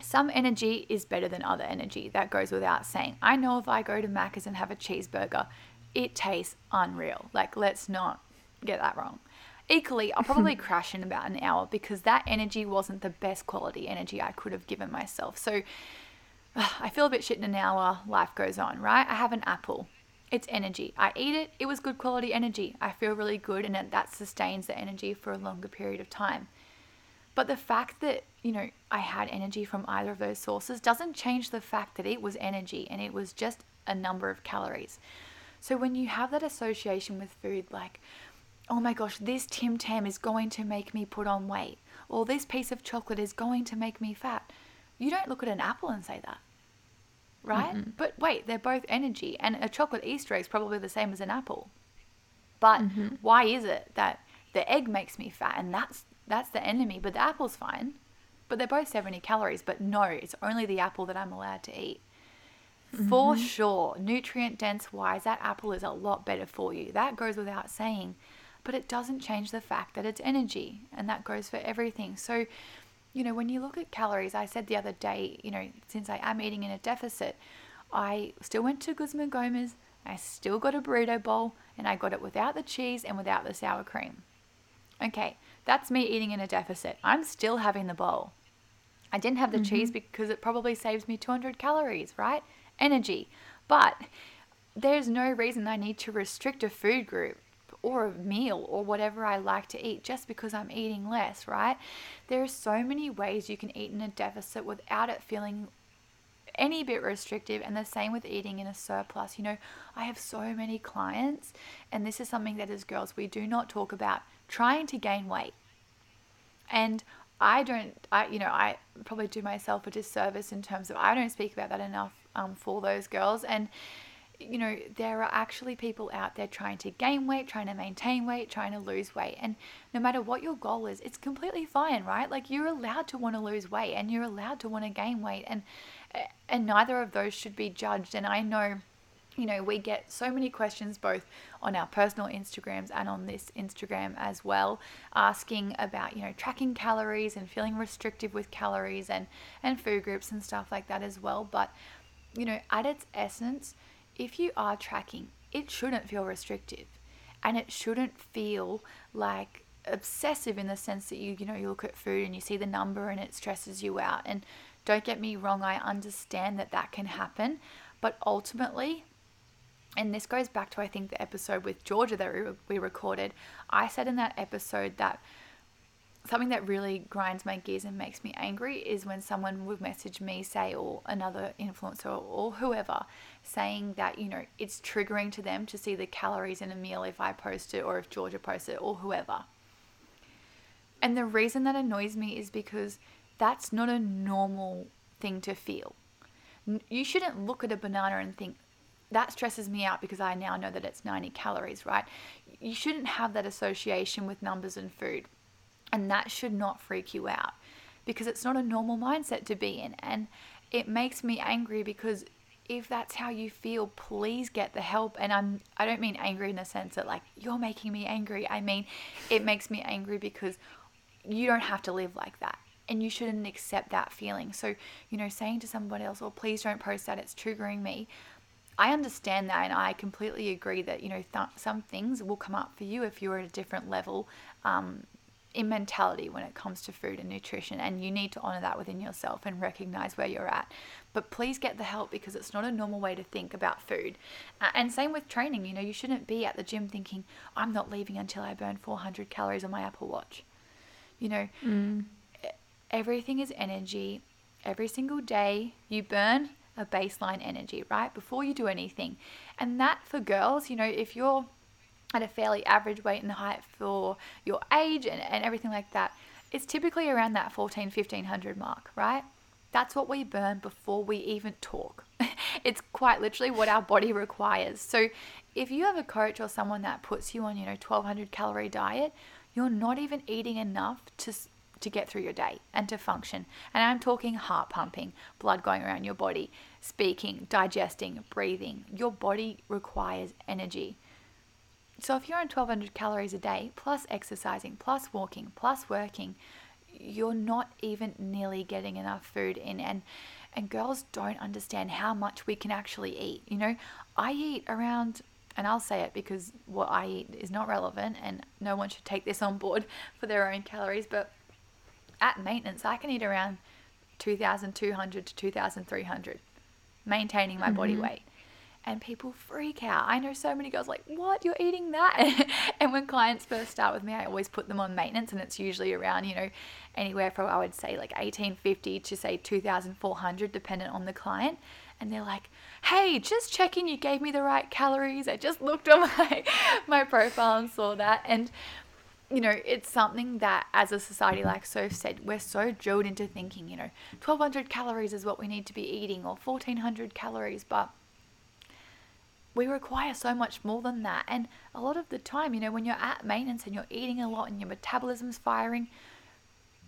A: some energy is better than other energy. That goes without saying. I know if I go to Macca's and have a cheeseburger, it tastes unreal. Like, let's not get that wrong. Equally, I'll probably crash in about an hour because that energy wasn't the best quality energy I could have given myself. So uh, I feel a bit shit in an hour, life goes on, right? I have an apple. It's energy. I eat it, it was good quality energy. I feel really good, and that sustains the energy for a longer period of time. But the fact that, you know, I had energy from either of those sources doesn't change the fact that it was energy and it was just a number of calories. So when you have that association with food, like, oh my gosh, this Tim Tam is going to make me put on weight, or this piece of chocolate is going to make me fat, you don't look at an apple and say that. Right? Mm-hmm. But wait, they're both energy, and a chocolate Easter egg is probably the same as an apple. But mm-hmm. why is it that the egg makes me fat and that's that's the enemy, but the apple's fine? But they're both 70 calories, but no, it's only the apple that I'm allowed to eat. Mm-hmm. For sure, nutrient dense wise, that apple is a lot better for you. That goes without saying, but it doesn't change the fact that it's energy, and that goes for everything. So, you know, when you look at calories, I said the other day, you know, since I am eating in a deficit, I still went to Guzman Gomez, I still got a burrito bowl, and I got it without the cheese and without the sour cream. Okay, that's me eating in a deficit. I'm still having the bowl. I didn't have the mm-hmm. cheese because it probably saves me 200 calories, right? energy. But there's no reason I need to restrict a food group or a meal or whatever I like to eat just because I'm eating less, right? There are so many ways you can eat in a deficit without it feeling any bit restrictive and the same with eating in a surplus. You know, I have so many clients and this is something that as girls we do not talk about trying to gain weight. And I don't I you know, I probably do myself a disservice in terms of I don't speak about that enough um, for those girls. And, you know, there are actually people out there trying to gain weight, trying to maintain weight, trying to lose weight. And no matter what your goal is, it's completely fine, right? Like you're allowed to want to lose weight and you're allowed to want to gain weight. And, and neither of those should be judged. And I know you know, we get so many questions both on our personal Instagrams and on this Instagram as well, asking about, you know, tracking calories and feeling restrictive with calories and, and food groups and stuff like that as well. But, you know, at its essence, if you are tracking, it shouldn't feel restrictive and it shouldn't feel like obsessive in the sense that you you know you look at food and you see the number and it stresses you out and don't get me wrong I understand that that can happen but ultimately and this goes back to I think the episode with Georgia that we, we recorded. I said in that episode that something that really grinds my gears and makes me angry is when someone would message me, say, or another influencer or whoever, saying that, you know, it's triggering to them to see the calories in a meal if I post it or if Georgia posts it or whoever. And the reason that annoys me is because that's not a normal thing to feel. You shouldn't look at a banana and think, that stresses me out because I now know that it's 90 calories, right? You shouldn't have that association with numbers and food. And that should not freak you out because it's not a normal mindset to be in. And it makes me angry because if that's how you feel, please get the help. And I'm I don't mean angry in the sense that like you're making me angry. I mean it makes me angry because you don't have to live like that. And you shouldn't accept that feeling. So, you know, saying to somebody else, "Well, please don't post that. It's triggering me." I understand that, and I completely agree that you know th- some things will come up for you if you're at a different level um, in mentality when it comes to food and nutrition, and you need to honor that within yourself and recognize where you're at. But please get the help because it's not a normal way to think about food. Uh, and same with training. You know, you shouldn't be at the gym thinking I'm not leaving until I burn 400 calories on my Apple Watch. You know, mm. everything is energy. Every single day you burn a baseline energy, right? Before you do anything. And that for girls, you know, if you're at a fairly average weight and height for your age and, and everything like that, it's typically around that 14, 1500 mark, right? That's what we burn before we even talk. it's quite literally what our body requires. So if you have a coach or someone that puts you on, you know, 1200 calorie diet, you're not even eating enough to to get through your day and to function. And I'm talking heart pumping, blood going around your body, speaking, digesting, breathing. Your body requires energy. So if you're on 1200 calories a day, plus exercising, plus walking, plus working, you're not even nearly getting enough food in and and girls don't understand how much we can actually eat. You know, I eat around and I'll say it because what I eat is not relevant and no one should take this on board for their own calories, but at maintenance, I can eat around 2,200 to 2,300, maintaining my mm-hmm. body weight. And people freak out. I know so many girls like, what? You're eating that? and when clients first start with me, I always put them on maintenance, and it's usually around, you know, anywhere from, I would say, like 1850 to say 2,400, dependent on the client and they're like, "Hey, just checking you gave me the right calories. I just looked on my my profile and saw that." And you know, it's something that as a society, like Soph said, we're so drilled into thinking, you know, 1200 calories is what we need to be eating or 1400 calories, but we require so much more than that. And a lot of the time, you know, when you're at maintenance and you're eating a lot and your metabolism's firing,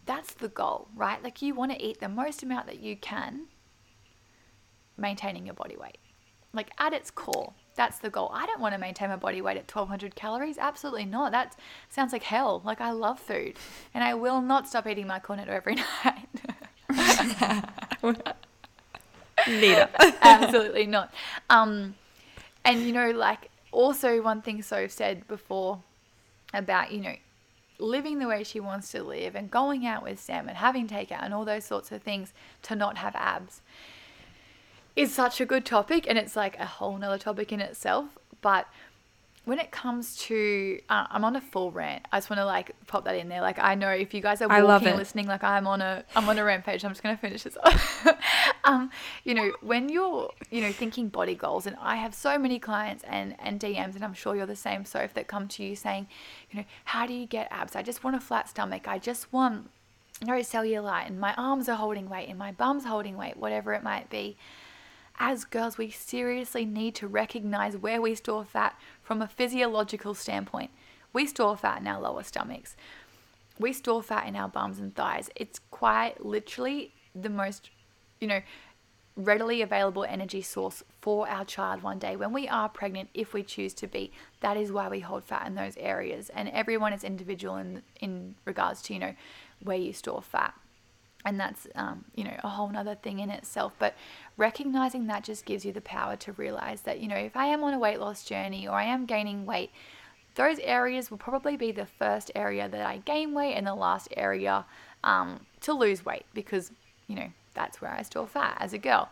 A: that's the goal, right? Like you want to eat the most amount that you can, maintaining your body weight. Like at its core, that's the goal. I don't want to maintain my body weight at 1200 calories. Absolutely not. That sounds like hell. Like I love food and I will not stop eating my cornetto every night.
B: Neither.
A: Absolutely not. Um, and you know, like also one thing Soph said before about, you know, living the way she wants to live and going out with Sam and having takeout and all those sorts of things to not have abs is such a good topic and it's like a whole nother topic in itself. But when it comes to, uh, I'm on a full rant. I just want to like pop that in there. Like I know if you guys are walking and listening, like I'm on a, I'm on a rampage. I'm just gonna finish this off. um, you know, when you're, you know, thinking body goals, and I have so many clients and and DMs, and I'm sure you're the same. So if that come to you saying, you know, how do you get abs? I just want a flat stomach. I just want no cellulite, and my arms are holding weight, and my bum's holding weight, whatever it might be as girls, we seriously need to recognize where we store fat from a physiological standpoint. We store fat in our lower stomachs. We store fat in our bums and thighs. It's quite literally the most, you know, readily available energy source for our child one day when we are pregnant if we choose to be that is why we hold fat in those areas. And everyone is individual in in regards to you know where you store fat. And that's um, you know a whole nother thing in itself. But recognizing that just gives you the power to realize that you know if i am on a weight loss journey or i am gaining weight those areas will probably be the first area that i gain weight and the last area um, to lose weight because you know that's where i store fat as a girl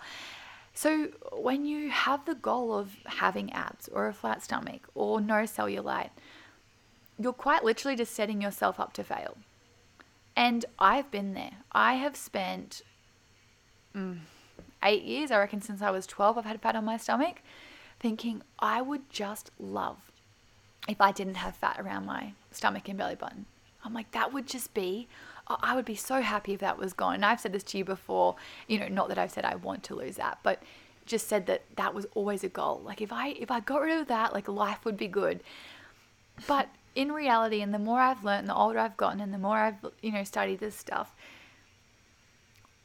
A: so, when you have the goal of having abs or a flat stomach or no cellulite, you're quite literally just setting yourself up to fail. And I've been there. I have spent mm, eight years, I reckon, since I was 12, I've had fat on my stomach, thinking I would just love if I didn't have fat around my stomach and belly button. I'm like, that would just be I would be so happy if that was gone. And I've said this to you before, you know, not that I've said I want to lose that, but just said that that was always a goal. Like if I if I got rid of that, like life would be good. But in reality, and the more I've learned, the older I've gotten, and the more I've you know studied this stuff,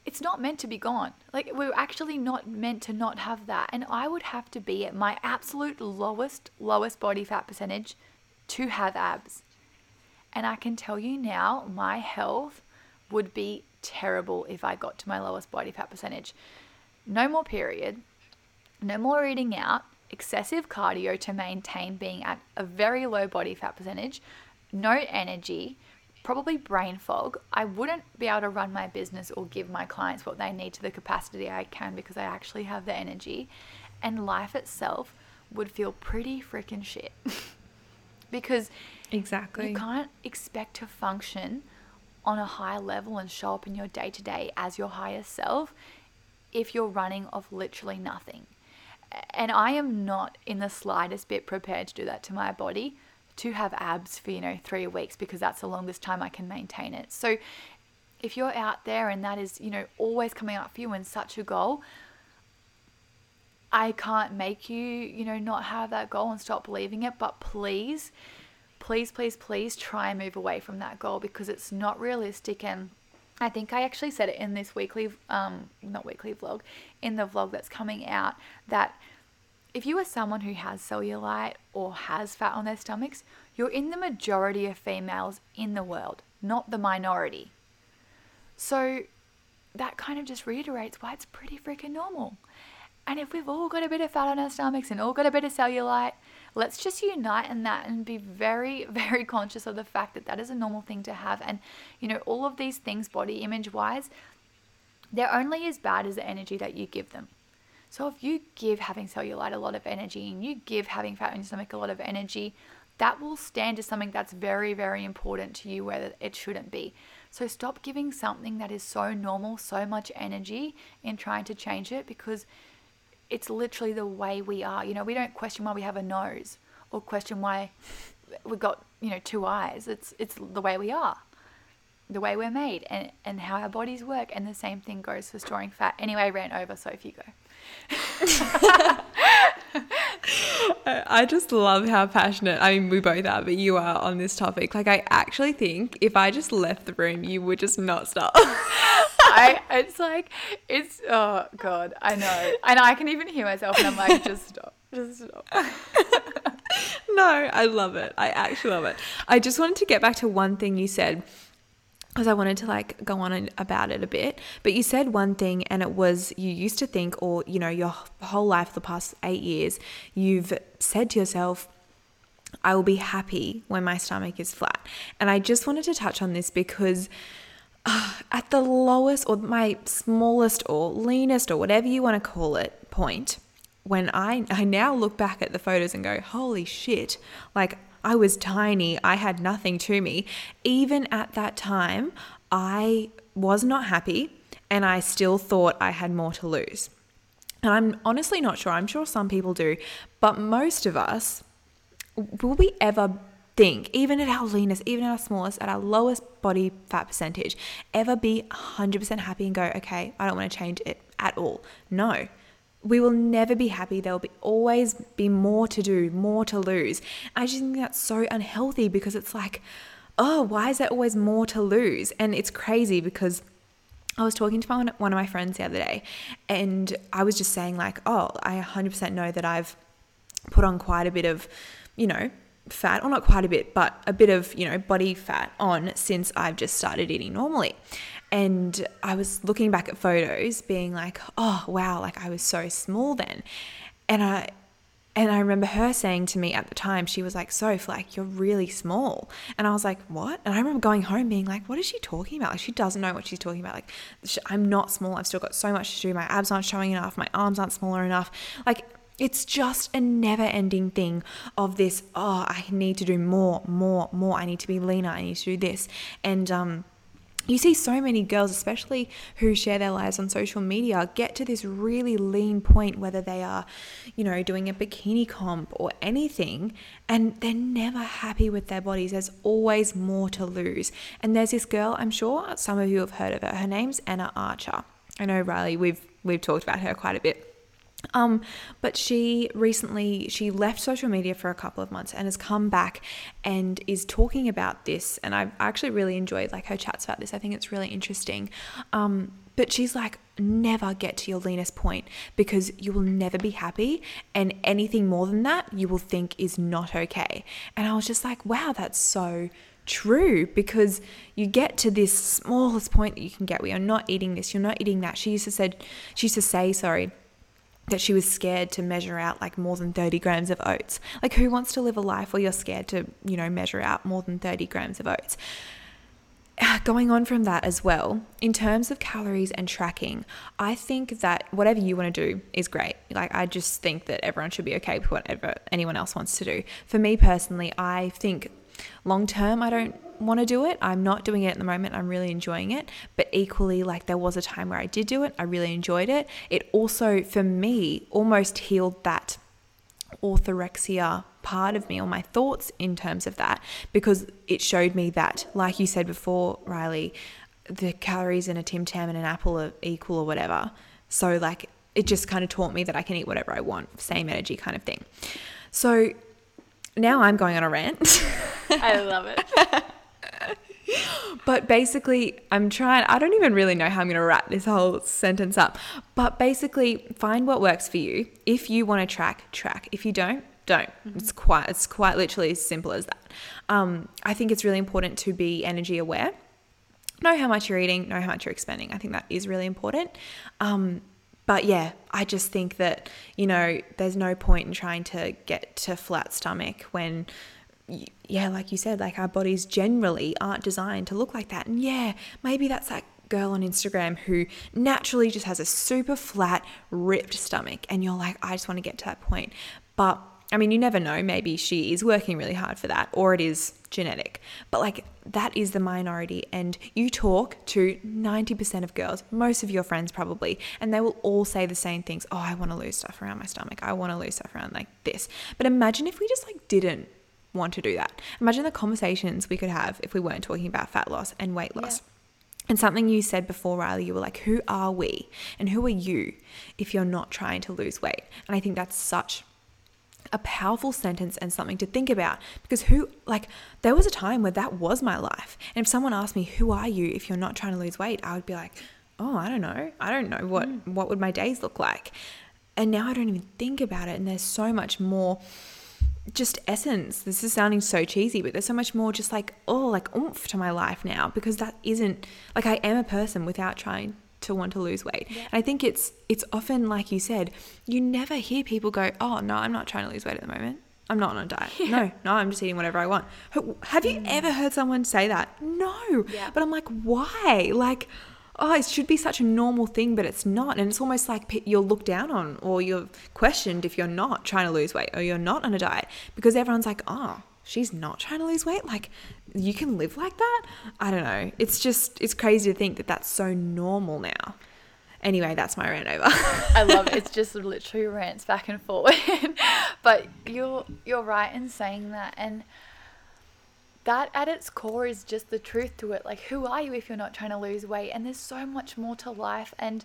A: it's not meant to be gone. Like we're actually not meant to not have that. And I would have to be at my absolute lowest lowest body fat percentage to have abs. And I can tell you now, my health would be terrible if I got to my lowest body fat percentage. No more period, no more eating out, excessive cardio to maintain being at a very low body fat percentage, no energy, probably brain fog. I wouldn't be able to run my business or give my clients what they need to the capacity I can because I actually have the energy. And life itself would feel pretty freaking shit. because
B: exactly
A: you can't expect to function on a higher level and show up in your day to day as your higher self if you're running off literally nothing. And I am not in the slightest bit prepared to do that to my body to have abs for, you know, three weeks because that's the longest time I can maintain it. So if you're out there and that is, you know, always coming up for you and such a goal, I can't make you, you know, not have that goal and stop believing it, but please, please, please, please try and move away from that goal because it's not realistic. And I think I actually said it in this weekly, um, not weekly vlog, in the vlog that's coming out that if you are someone who has cellulite or has fat on their stomachs, you're in the majority of females in the world, not the minority. So that kind of just reiterates why it's pretty freaking normal. And if we've all got a bit of fat on our stomachs and all got a bit of cellulite, let's just unite in that and be very, very conscious of the fact that that is a normal thing to have. And, you know, all of these things, body image wise, they're only as bad as the energy that you give them. So if you give having cellulite a lot of energy and you give having fat on your stomach a lot of energy, that will stand as something that's very, very important to you where it shouldn't be. So stop giving something that is so normal so much energy in trying to change it because it's literally the way we are. You know, we don't question why we have a nose or question why we've got, you know, two eyes. It's it's the way we are. The way we're made and, and how our bodies work. And the same thing goes for storing fat. Anyway, ran over, so if you go.
B: I just love how passionate, I mean, we both are, but you are on this topic. Like, I actually think if I just left the room, you would just not stop.
A: I it's like it's oh god, I know. And I can even hear myself and I'm like, just stop. Just stop.
B: no, I love it. I actually love it. I just wanted to get back to one thing you said because I wanted to like go on about it a bit. But you said one thing, and it was you used to think, or you know, your whole life, the past eight years, you've said to yourself, I will be happy when my stomach is flat. And I just wanted to touch on this because at the lowest or my smallest or leanest or whatever you want to call it point, when I, I now look back at the photos and go, holy shit, like I was tiny, I had nothing to me. Even at that time, I was not happy and I still thought I had more to lose. And I'm honestly not sure. I'm sure some people do, but most of us, will we ever think, even at our leanest, even at our smallest, at our lowest body fat percentage, ever be 100% happy and go, okay, I don't want to change it at all. No. We will never be happy. There will be always be more to do, more to lose. I just think that's so unhealthy because it's like, oh, why is there always more to lose? And it's crazy because I was talking to my, one of my friends the other day, and I was just saying, like, oh, I 100% know that I've put on quite a bit of, you know, fat, or not quite a bit, but a bit of, you know, body fat on since I've just started eating normally. And I was looking back at photos, being like, oh, wow, like I was so small then. And I, and I remember her saying to me at the time, she was like, Soph, like, you're really small. And I was like, what? And I remember going home being like, what is she talking about? Like, she doesn't know what she's talking about. Like, I'm not small. I've still got so much to do. My abs aren't showing enough. My arms aren't smaller enough. Like, it's just a never ending thing of this, oh, I need to do more, more, more. I need to be leaner. I need to do this. And, um, you see so many girls, especially who share their lives on social media, get to this really lean point, whether they are, you know, doing a bikini comp or anything, and they're never happy with their bodies. There's always more to lose. And there's this girl, I'm sure some of you have heard of her. Her name's Anna Archer. I know Riley, we've we've talked about her quite a bit. Um, but she recently she left social media for a couple of months and has come back and is talking about this. And I actually really enjoyed like her chats about this. I think it's really interesting. Um, but she's like, never get to your leanest point because you will never be happy, and anything more than that, you will think is not okay. And I was just like, wow, that's so true because you get to this smallest point that you can get where you're not eating this, you're not eating that. She used to said she used to say, sorry, that she was scared to measure out like more than 30 grams of oats. Like, who wants to live a life where you're scared to, you know, measure out more than 30 grams of oats? Ah, going on from that as well, in terms of calories and tracking, I think that whatever you want to do is great. Like, I just think that everyone should be okay with whatever anyone else wants to do. For me personally, I think long term, I don't want to do it. I'm not doing it at the moment. I'm really enjoying it. But equally, like there was a time where I did do it. I really enjoyed it. It also, for me, almost healed that orthorexia part of me or my thoughts in terms of that because it showed me that, like you said before, Riley, the calories in a Tim Tam and an apple are equal or whatever. So, like, it just kind of taught me that I can eat whatever I want, same energy kind of thing. So, now I'm going on a rant.
A: I love it.
B: but basically, I'm trying, I don't even really know how I'm going to wrap this whole sentence up. But basically, find what works for you. If you want to track, track. If you don't, don't. Mm-hmm. It's quite, it's quite literally as simple as that. Um, I think it's really important to be energy aware. Know how much you're eating, know how much you're expending. I think that is really important. Um, but yeah, I just think that, you know, there's no point in trying to get to flat stomach when yeah, like you said, like our bodies generally aren't designed to look like that. And yeah, maybe that's that girl on Instagram who naturally just has a super flat, ripped stomach. And you're like, I just want to get to that point. But I mean, you never know. Maybe she is working really hard for that, or it is genetic. But like, that is the minority. And you talk to 90% of girls, most of your friends probably, and they will all say the same things. Oh, I want to lose stuff around my stomach. I want to lose stuff around like this. But imagine if we just like didn't want to do that. Imagine the conversations we could have if we weren't talking about fat loss and weight loss. Yeah. And something you said before, Riley, you were like, who are we and who are you if you're not trying to lose weight? And I think that's such a powerful sentence and something to think about because who, like, there was a time where that was my life. And if someone asked me, who are you if you're not trying to lose weight? I would be like, oh, I don't know. I don't know what, mm. what would my days look like? And now I don't even think about it. And there's so much more just essence. This is sounding so cheesy, but there's so much more just like, oh, like oomph to my life now because that isn't like I am a person without trying to want to lose weight. Yeah. And I think it's it's often like you said, you never hear people go, "Oh, no, I'm not trying to lose weight at the moment. I'm not on a diet. Yeah. No, no, I'm just eating whatever I want." Have you mm. ever heard someone say that? No. Yeah. But I'm like, "Why?" Like oh, it should be such a normal thing, but it's not. And it's almost like you're looked down on or you're questioned if you're not trying to lose weight or you're not on a diet because everyone's like, oh, she's not trying to lose weight. Like, you can live like that? I don't know. It's just, it's crazy to think that that's so normal now. Anyway, that's my rant over.
A: I love it. It's just literally rants back and forward. but you're you're right in saying that and that at its core is just the truth to it. Like, who are you if you're not trying to lose weight? And there's so much more to life. And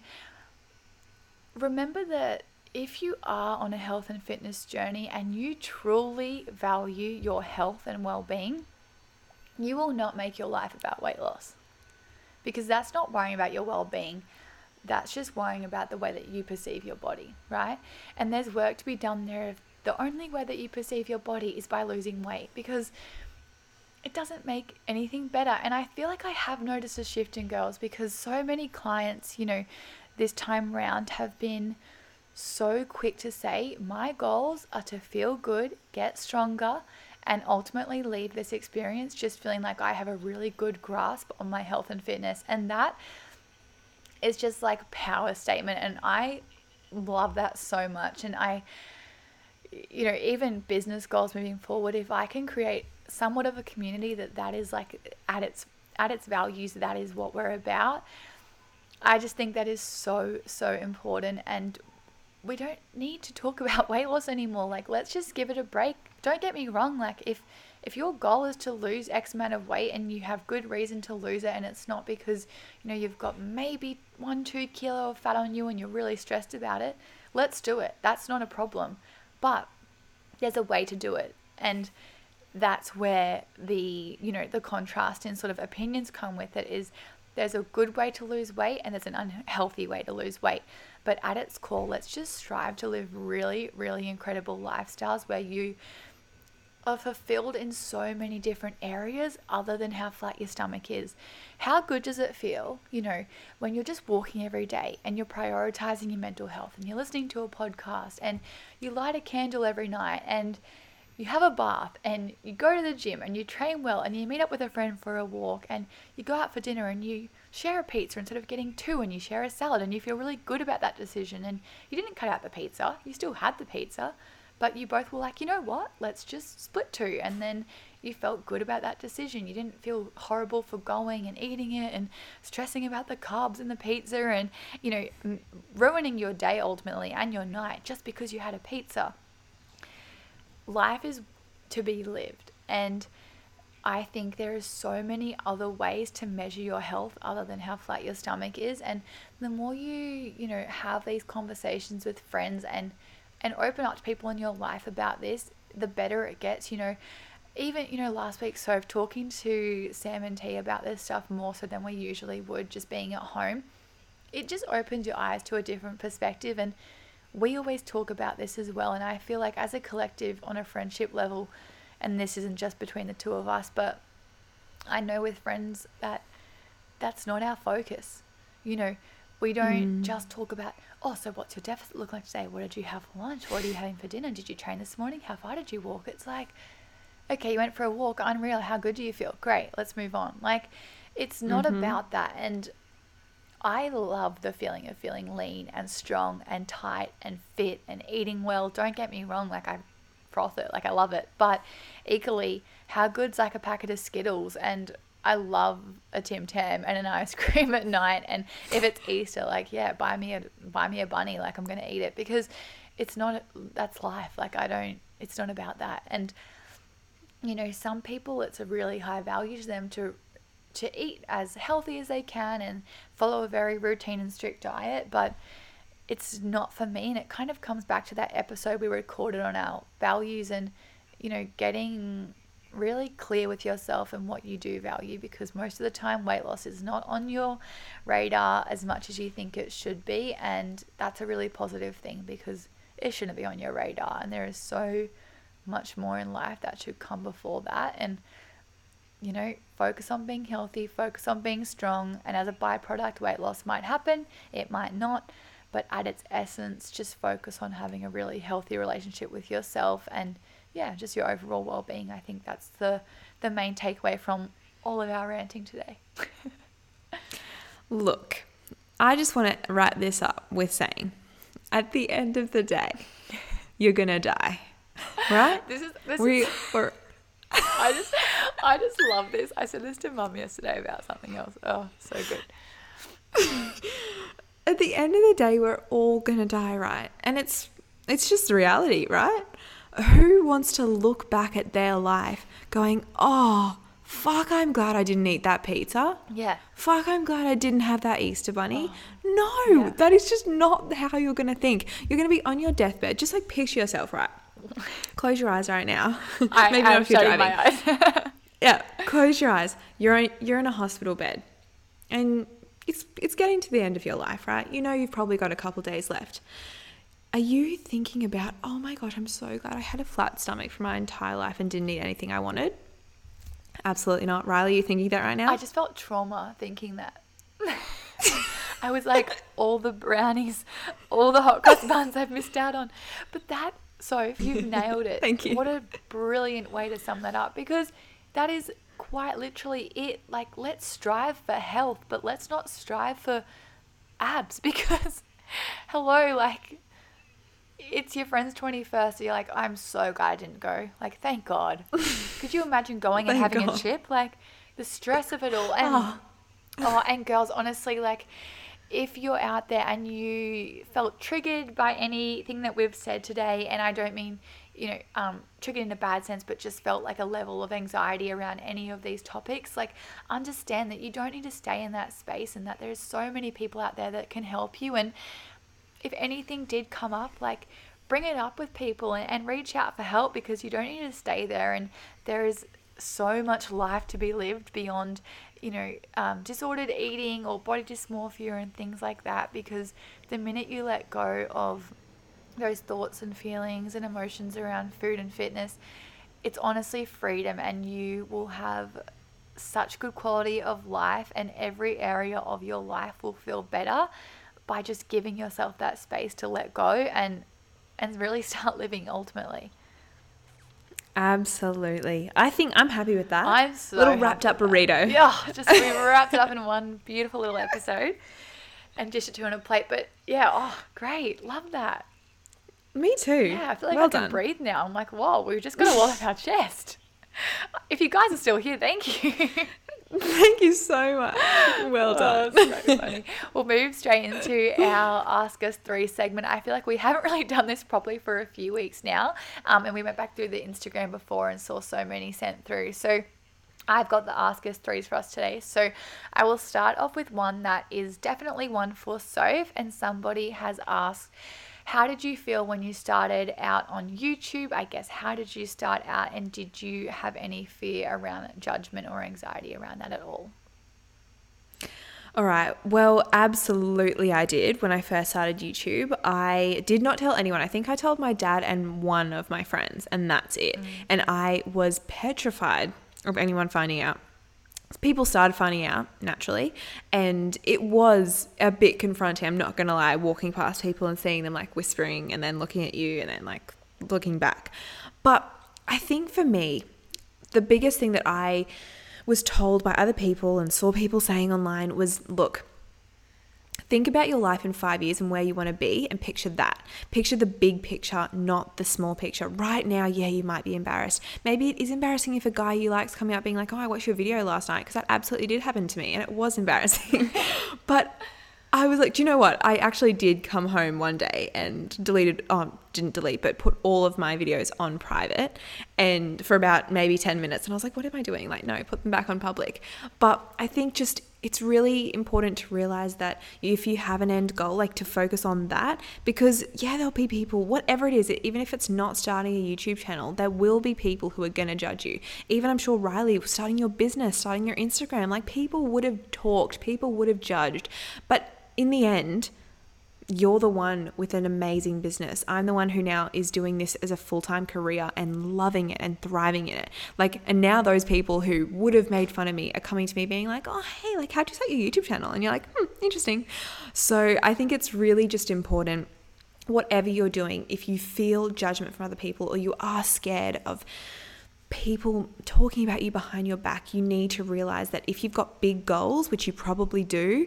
A: remember that if you are on a health and fitness journey and you truly value your health and well being, you will not make your life about weight loss. because that's not worrying about your well-being. That's just worrying about the way that you perceive your body right? And there's work to be done there. The only way that you perceive your body is by losing weight because it doesn't make anything better. And i feel like i have noticed a shift in girls because so many clients you know this time round have been so quick to say my goals are to feel good get stronger and ultimately leave this experience just feeling like I have a really good grasp on my health and fitness. And that is just like power statement. And I love that so much. And I, you know, even business goals moving forward, if I can create somewhat of a community that that is like at its at its values, that is what we're about. I just think that is so so important and we don't need to talk about weight loss anymore. Like let's just give it a break don't get me wrong, like if if your goal is to lose X amount of weight and you have good reason to lose it and it's not because, you know, you've got maybe one, two kilo of fat on you and you're really stressed about it, let's do it. That's not a problem. But there's a way to do it. And that's where the, you know, the contrast in sort of opinions come with it is there's a good way to lose weight and there's an unhealthy way to lose weight. But at its core, let's just strive to live really, really incredible lifestyles where you are fulfilled in so many different areas other than how flat your stomach is. How good does it feel, you know, when you're just walking every day and you're prioritizing your mental health and you're listening to a podcast and you light a candle every night and you have a bath and you go to the gym and you train well and you meet up with a friend for a walk and you go out for dinner and you share a pizza instead of getting two and you share a salad and you feel really good about that decision and you didn't cut out the pizza, you still had the pizza but you both were like, you know what? Let's just split two. And then you felt good about that decision. You didn't feel horrible for going and eating it and stressing about the carbs and the pizza and, you know, ruining your day ultimately and your night just because you had a pizza. Life is to be lived. And I think there are so many other ways to measure your health other than how flat your stomach is. And the more you, you know, have these conversations with friends and and open up to people in your life about this, the better it gets. You know, even, you know, last week, so talking to Sam and T about this stuff more so than we usually would, just being at home, it just opens your eyes to a different perspective. And we always talk about this as well. And I feel like as a collective on a friendship level, and this isn't just between the two of us, but I know with friends that that's not our focus. You know, we don't mm. just talk about, oh, so what's your deficit look like today? What did you have for lunch? What are you having for dinner? Did you train this morning? How far did you walk? It's like, okay, you went for a walk. Unreal. How good do you feel? Great. Let's move on. Like, it's not mm-hmm. about that. And I love the feeling of feeling lean and strong and tight and fit and eating well. Don't get me wrong. Like, I froth it. Like, I love it. But equally, how good's like a packet of Skittles and I love a Tim Tam and an ice cream at night. And if it's Easter, like yeah, buy me a buy me a bunny. Like I'm gonna eat it because it's not that's life. Like I don't. It's not about that. And you know, some people it's a really high value to them to to eat as healthy as they can and follow a very routine and strict diet, but it's not for me. And it kind of comes back to that episode we recorded on our values and you know getting really clear with yourself and what you do value because most of the time weight loss is not on your radar as much as you think it should be and that's a really positive thing because it shouldn't be on your radar and there is so much more in life that should come before that and you know focus on being healthy focus on being strong and as a byproduct weight loss might happen it might not but at its essence just focus on having a really healthy relationship with yourself and yeah, just your overall well-being. I think that's the the main takeaway from all of our ranting today.
B: Look, I just want to wrap this up with saying, at the end of the day, you're gonna die, right?
A: this is this we is, or. I just, I just love this. I said this to mum yesterday about something else. Oh, so good.
B: At the end of the day, we're all gonna die, right? And it's, it's just the reality, right? who wants to look back at their life going, oh, fuck, I'm glad I didn't eat that pizza.
A: Yeah.
B: Fuck, I'm glad I didn't have that Easter bunny. Oh. No, yeah. that is just not how you're going to think. You're going to be on your deathbed. Just like picture yourself, right? Close your eyes right now.
A: I Maybe not if you're driving. my eyes.
B: yeah, close your eyes. You're in, you're in a hospital bed. and it's it's getting to the end of your life, right? You know you've probably got a couple days left. Are you thinking about, oh my gosh, I'm so glad I had a flat stomach for my entire life and didn't eat anything I wanted? Absolutely not. Riley, are you thinking that right now?
A: I just felt trauma thinking that. I was like, all the brownies, all the hot cross buns I've missed out on. But that, so if you've nailed it,
B: Thank you.
A: what a brilliant way to sum that up because that is quite literally it. Like, let's strive for health, but let's not strive for abs because, hello, like, it's your friend's 21st. So you're like, I'm so glad I didn't go. Like, thank God. Could you imagine going and having
B: God.
A: a chip? Like, the stress of it all. And,
B: Oh.
A: oh, and girls, honestly, like, if you're out there and you felt triggered by anything that we've said today, and I don't mean, you know, um, triggered in a bad sense, but just felt like a level of anxiety around any of these topics, like understand that you don't need to stay in that space and that there's so many people out there that can help you. And if anything did come up, like bring it up with people and, and reach out for help because you don't need to stay there. And there is so much life to be lived beyond, you know, um, disordered eating or body dysmorphia and things like that. Because the minute you let go of those thoughts and feelings and emotions around food and fitness, it's honestly freedom, and you will have such good quality of life, and every area of your life will feel better by just giving yourself that space to let go and and really start living ultimately.
B: Absolutely. I think I'm happy with that.
A: I'm so
B: little wrapped up burrito.
A: Yeah, just we wrapped it up in one beautiful little episode and dished it to on a plate. But yeah, oh great, love that.
B: Me too.
A: Yeah, I feel like
B: well
A: I can
B: done.
A: breathe now. I'm like, whoa, we just got a lot off our chest. If you guys are still here, thank you.
B: Thank you so much. Well
A: Oh,
B: done.
A: so funny. We'll move straight into our Ask Us Three segment. I feel like we haven't really done this properly for a few weeks now. Um, and we went back through the Instagram before and saw so many sent through. So I've got the Ask Us Threes for us today. So I will start off with one that is definitely one for Soph. And somebody has asked, how did you feel when you started out on YouTube? I guess, how did you start out? And did you have any fear around judgment or anxiety around that at all?
B: All right. Well, absolutely, I did when I first started YouTube. I did not tell anyone. I think I told my dad and one of my friends, and that's it. Mm. And I was petrified of anyone finding out. People started finding out naturally, and it was a bit confronting. I'm not gonna lie, walking past people and seeing them like whispering and then looking at you and then like looking back. But I think for me, the biggest thing that I was told by other people and saw people saying online was look, think about your life in five years and where you want to be and picture that. Picture the big picture, not the small picture. Right now, yeah, you might be embarrassed. Maybe it is embarrassing if a guy you like's coming up being like, oh, I watched your video last night because that absolutely did happen to me and it was embarrassing. but I was like, do you know what? I actually did come home one day and deleted, oh, didn't delete, but put all of my videos on private and for about maybe 10 minutes. And I was like, what am I doing? Like, no, put them back on public. But I think just it's really important to realize that if you have an end goal, like to focus on that because, yeah, there'll be people, whatever it is, even if it's not starting a YouTube channel, there will be people who are going to judge you. Even I'm sure Riley, starting your business, starting your Instagram, like people would have talked, people would have judged. But in the end, you're the one with an amazing business. I'm the one who now is doing this as a full time career and loving it and thriving in it. Like, and now those people who would have made fun of me are coming to me being like, oh, hey, like, how'd you start your YouTube channel? And you're like, hmm, interesting. So I think it's really just important, whatever you're doing, if you feel judgment from other people or you are scared of, people talking about you behind your back, you need to realize that if you've got big goals, which you probably do,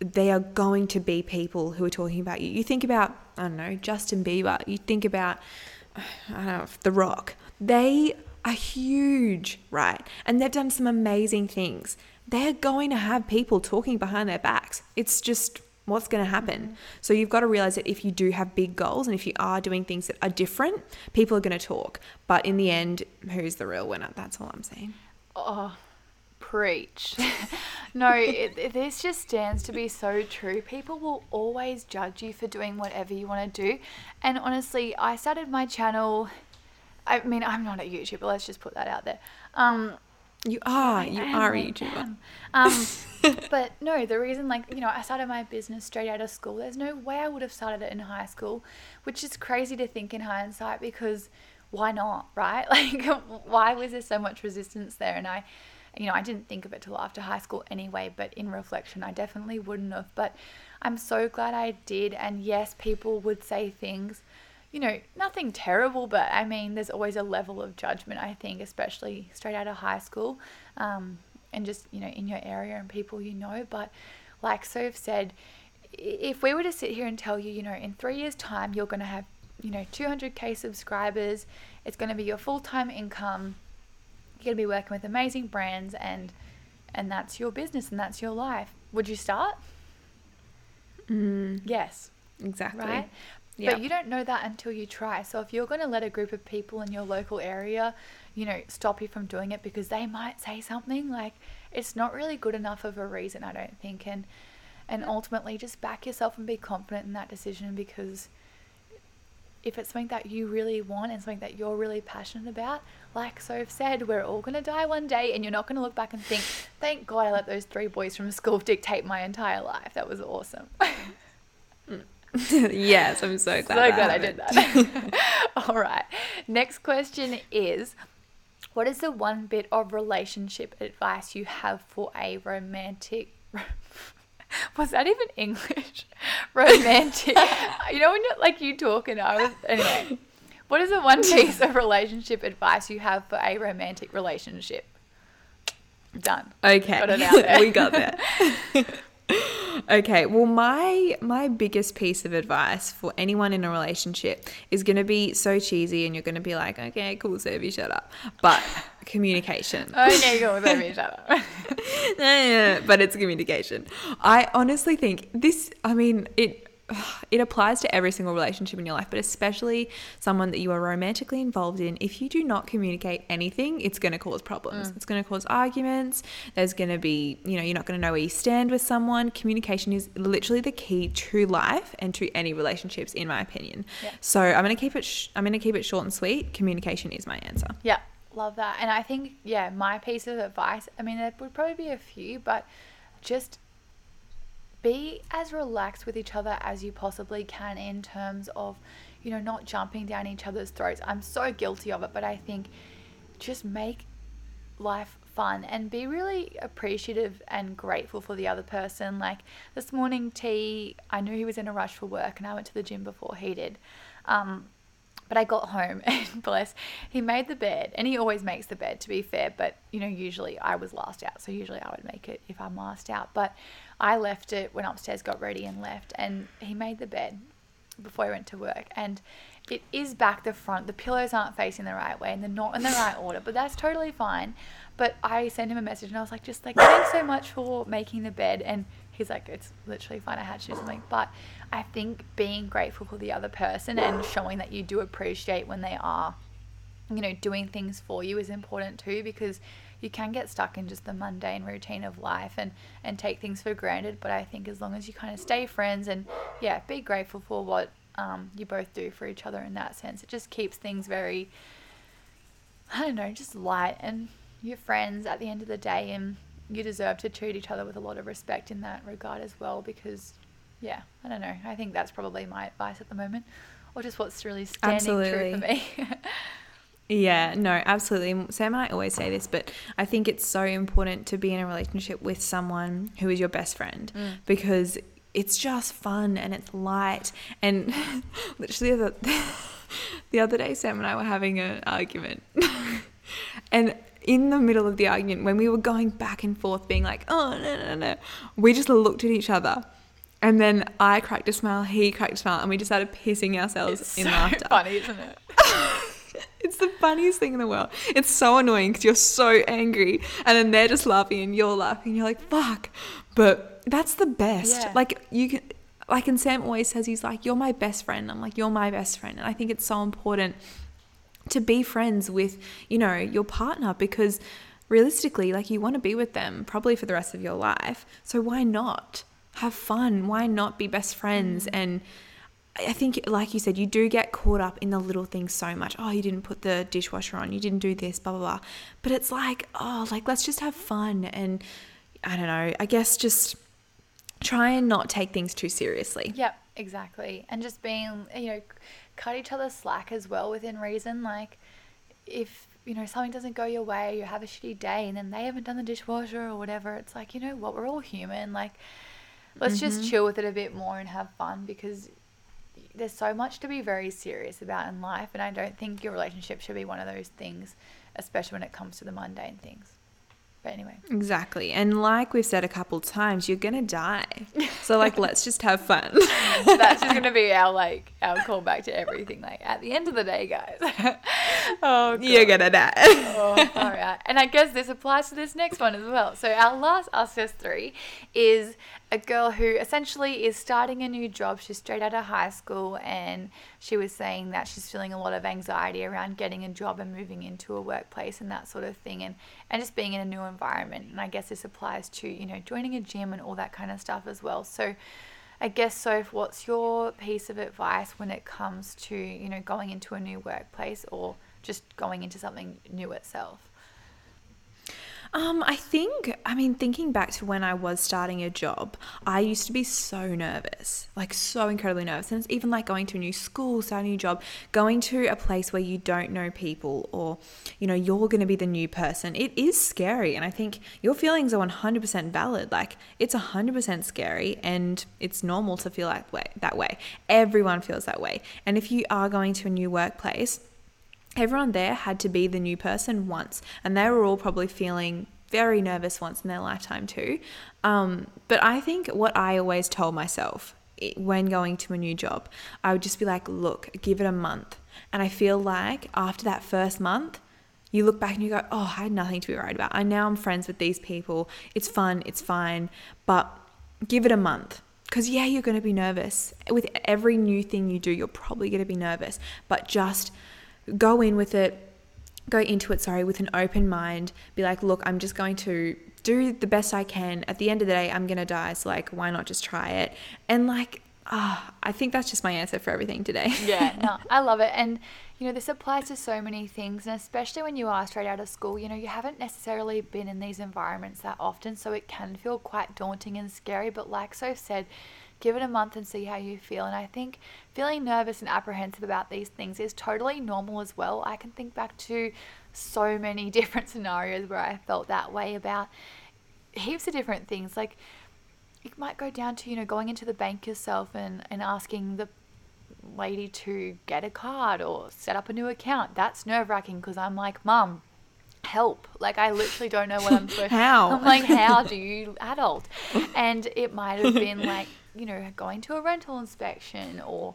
B: they are going to be people who are talking about you. You think about, I don't know, Justin Bieber, you think about, I don't know, The Rock. They are huge, right? And they've done some amazing things. They're going to have people talking behind their backs. It's just what's going to happen. So you've got to realize that if you do have big goals and if you are doing things that are different, people are going to talk. But in the end, who's the real winner? That's all I'm saying.
A: Oh, preach. no, it, it- this just stands to be so true. People will always judge you for doing whatever you want to do. And honestly, I started my channel. I mean, I'm not a YouTuber, let's just put that out there. Um,
B: You are. You
A: am,
B: are a YouTuber.
A: Um, but no, the reason, like, you know, I started my business straight out of school. There's no way I would have started it in high school, which is crazy to think in hindsight because why not, right? Like, why was there so much resistance there? And I, you know, I didn't think of it till after high school anyway, but in reflection, I definitely wouldn't have. But I'm so glad I did. And yes, people would say things, you know, nothing terrible, but I mean, there's always a level of judgment, I think, especially straight out of high school um, and just, you know, in your area and people you know. But like Soph said, if we were to sit here and tell you, you know, in three years' time, you're going to have, you know, 200k subscribers, it's going to be your full time income, you're going to be working with amazing brands, and and that's your business and that's your life. Would you start?
B: Mm,
A: Yes,
B: exactly.
A: right?
B: Yeah.
A: But you don't know that until you try. So if you're going to let a group of people in your local area, you know, stop you from doing it because they might say something like it's not really good enough of a reason, I don't think. And and ultimately just back yourself and be confident in that decision because if it's something that you really want and something that you're really passionate about, like Soph said, we're all going to die one day and you're not going to look back and think, thank God I let those three boys from school dictate my entire life. That was awesome.
B: yes, I'm so glad.
A: so glad I did that. All right. Next question is What is the one bit of relationship advice you have for a romantic. Was that even English? romantic. you know, when you're like you talking, I was. Anyway. What is the one piece of relationship advice you have for a romantic relationship? Done.
B: Okay,
A: Got it out there.
B: we got there. Okay, well, my my biggest piece of advice for anyone in a relationship is going to be so cheesy, and you're going to be like, okay, cool, Sebi, shut up. But communication.
A: Okay, go with me. Shut up.
B: but it's communication. I honestly think this. I mean, it it applies to every single relationship in your life, but especially someone that you are romantically involved in. If you do not communicate anything, it's going to cause problems. Mm. It's going to cause arguments. There's going to be, you know, you're not going to know where you stand with someone. Communication is literally the key to life and to any relationships, in my opinion.
A: Yeah.
B: So I'm going to keep it. Sh- I'm going to keep it short and sweet. Communication is my answer.
A: Yeah, love that. And I think, yeah, my piece of advice, I mean, there would probably be a few, but just be as relaxed with each other as you possibly can in terms of, you know, not jumping down each other's throats. I'm so guilty of it, but I think just make life fun and be really appreciative and grateful for the other person. Like this morning, T, I knew he was in a rush for work and I went to the gym before he did. Um, but I got home and bless, he made the bed and he always makes the bed to be fair. But you know, usually I was last out. So usually I would make it if I'm last out. But I left it, went upstairs, got ready and left. And he made the bed before he went to work. And it is back the front. The pillows aren't facing the right way and they're not in the right order, but that's totally fine. But I sent him a message and I was like, just like, thanks so much for making the bed. And he's like, it's literally fine. I had to do something. But I think being grateful for the other person and showing that you do appreciate when they are, you know, doing things for you is important too because you can get stuck in just the mundane routine of life and and take things for granted but i think as long as you kind of stay friends and yeah be grateful for what um, you both do for each other in that sense. It just keeps things very i don't know just light and you're friends at the end of the day and you deserve to treat each other with a lot of respect in that regard as well because yeah i don't know. I think that's probably my advice at the moment or just what's really standing true for me
B: Yeah, no, absolutely. Sam and I always say this, but I think it's so important to be in a relationship with someone who is your best friend mm. because it's just fun and it's light. And literally, the, the other day, Sam and I were having an argument. and in the middle of the argument, when we were going back and forth, being like, oh, no, no, no, we just looked at each other. And then I cracked a smile, he cracked a smile, and we just started pissing ourselves
A: it's
B: in
A: so
B: laughter.
A: funny isn't it
B: It's the funniest thing in the world. It's so annoying because you're so angry, and then they're just laughing and you're laughing. You're like, "Fuck!" But that's the best.
A: Yeah.
B: Like you can, like, and Sam always says he's like, "You're my best friend." I'm like, "You're my best friend," and I think it's so important to be friends with, you know, your partner because realistically, like, you want to be with them probably for the rest of your life. So why not have fun? Why not be best friends mm. and I think, like you said, you do get caught up in the little things so much. Oh, you didn't put the dishwasher on, you didn't do this, blah, blah, blah. But it's like, oh, like, let's just have fun. And I don't know, I guess just try and not take things too seriously.
A: Yep, exactly. And just being, you know, cut each other slack as well within reason. Like, if you know something doesn't go your way, you have a shitty day, and then they haven't done the dishwasher or whatever, it's like you know what, we're all human. Like, let's mm-hmm. just chill with it a bit more and have fun because there's so much to be very serious about in life, and I don't think your relationship should be one of those things, especially when it comes to the mundane things. But anyway.
B: Exactly. And like we've said a couple times, you're going to die. So like let's just have fun.
A: That's just going to be our like our callback to everything like at the end of the day, guys.
B: oh, God. You're going to die.
A: oh, all right. And I guess this applies to this next one as well. So our last Us 3 is a girl who essentially is starting a new job. She's straight out of high school, and she was saying that she's feeling a lot of anxiety around getting a job and moving into a workplace and that sort of thing, and, and just being in a new environment. And I guess this applies to, you know, joining a gym and all that kind of stuff as well. So, I guess, so what's your piece of advice when it comes to, you know, going into a new workplace or just going into something new itself?
B: Um, I think, I mean, thinking back to when I was starting a job, I used to be so nervous, like so incredibly nervous. And it's even like going to a new school, starting a new job, going to a place where you don't know people or, you know, you're going to be the new person. It is scary. And I think your feelings are 100% valid. Like, it's 100% scary and it's normal to feel that way, that way. Everyone feels that way. And if you are going to a new workplace, everyone there had to be the new person once, and they were all probably feeling very nervous once in their lifetime too. Um, but I think what I always told myself when going to a new job, I would just be like, look, give it a month. And I feel like after that first month, you look back and you go, oh, I had nothing to be worried about. I now I'm friends with these people. It's fun, it's fine. But give it a month. Because, yeah, you're going to be nervous. With every new thing you do, you're probably going to be nervous. But just go in with it, go into it, sorry, with an open mind. Be like, look, I'm just going to do the best I can. At the end of the day, I'm going to die. So, like, why not just try it? And, like, oh, I think that's just my answer for everything today.
A: yeah, no, I love it. And, you know, this applies to so many things. And especially when you are straight out of school, you know, you haven't necessarily been in these environments that often. So it can feel quite daunting and scary. But, like Soph said, give it a month and see how you feel. And I think feeling nervous and apprehensive about these things is totally normal as well. I can think back to so many different scenarios where I felt that way about heaps of different things. Like it might go down to, you know, going into the bank yourself and, and asking the lady to get a card or set up a new account. That's nerve wracking because I'm like, Mum, help. Like I literally don't know what I'm supposed
B: How?
A: I'm like, how do you adult? And it might have been like you know, going to a rental inspection or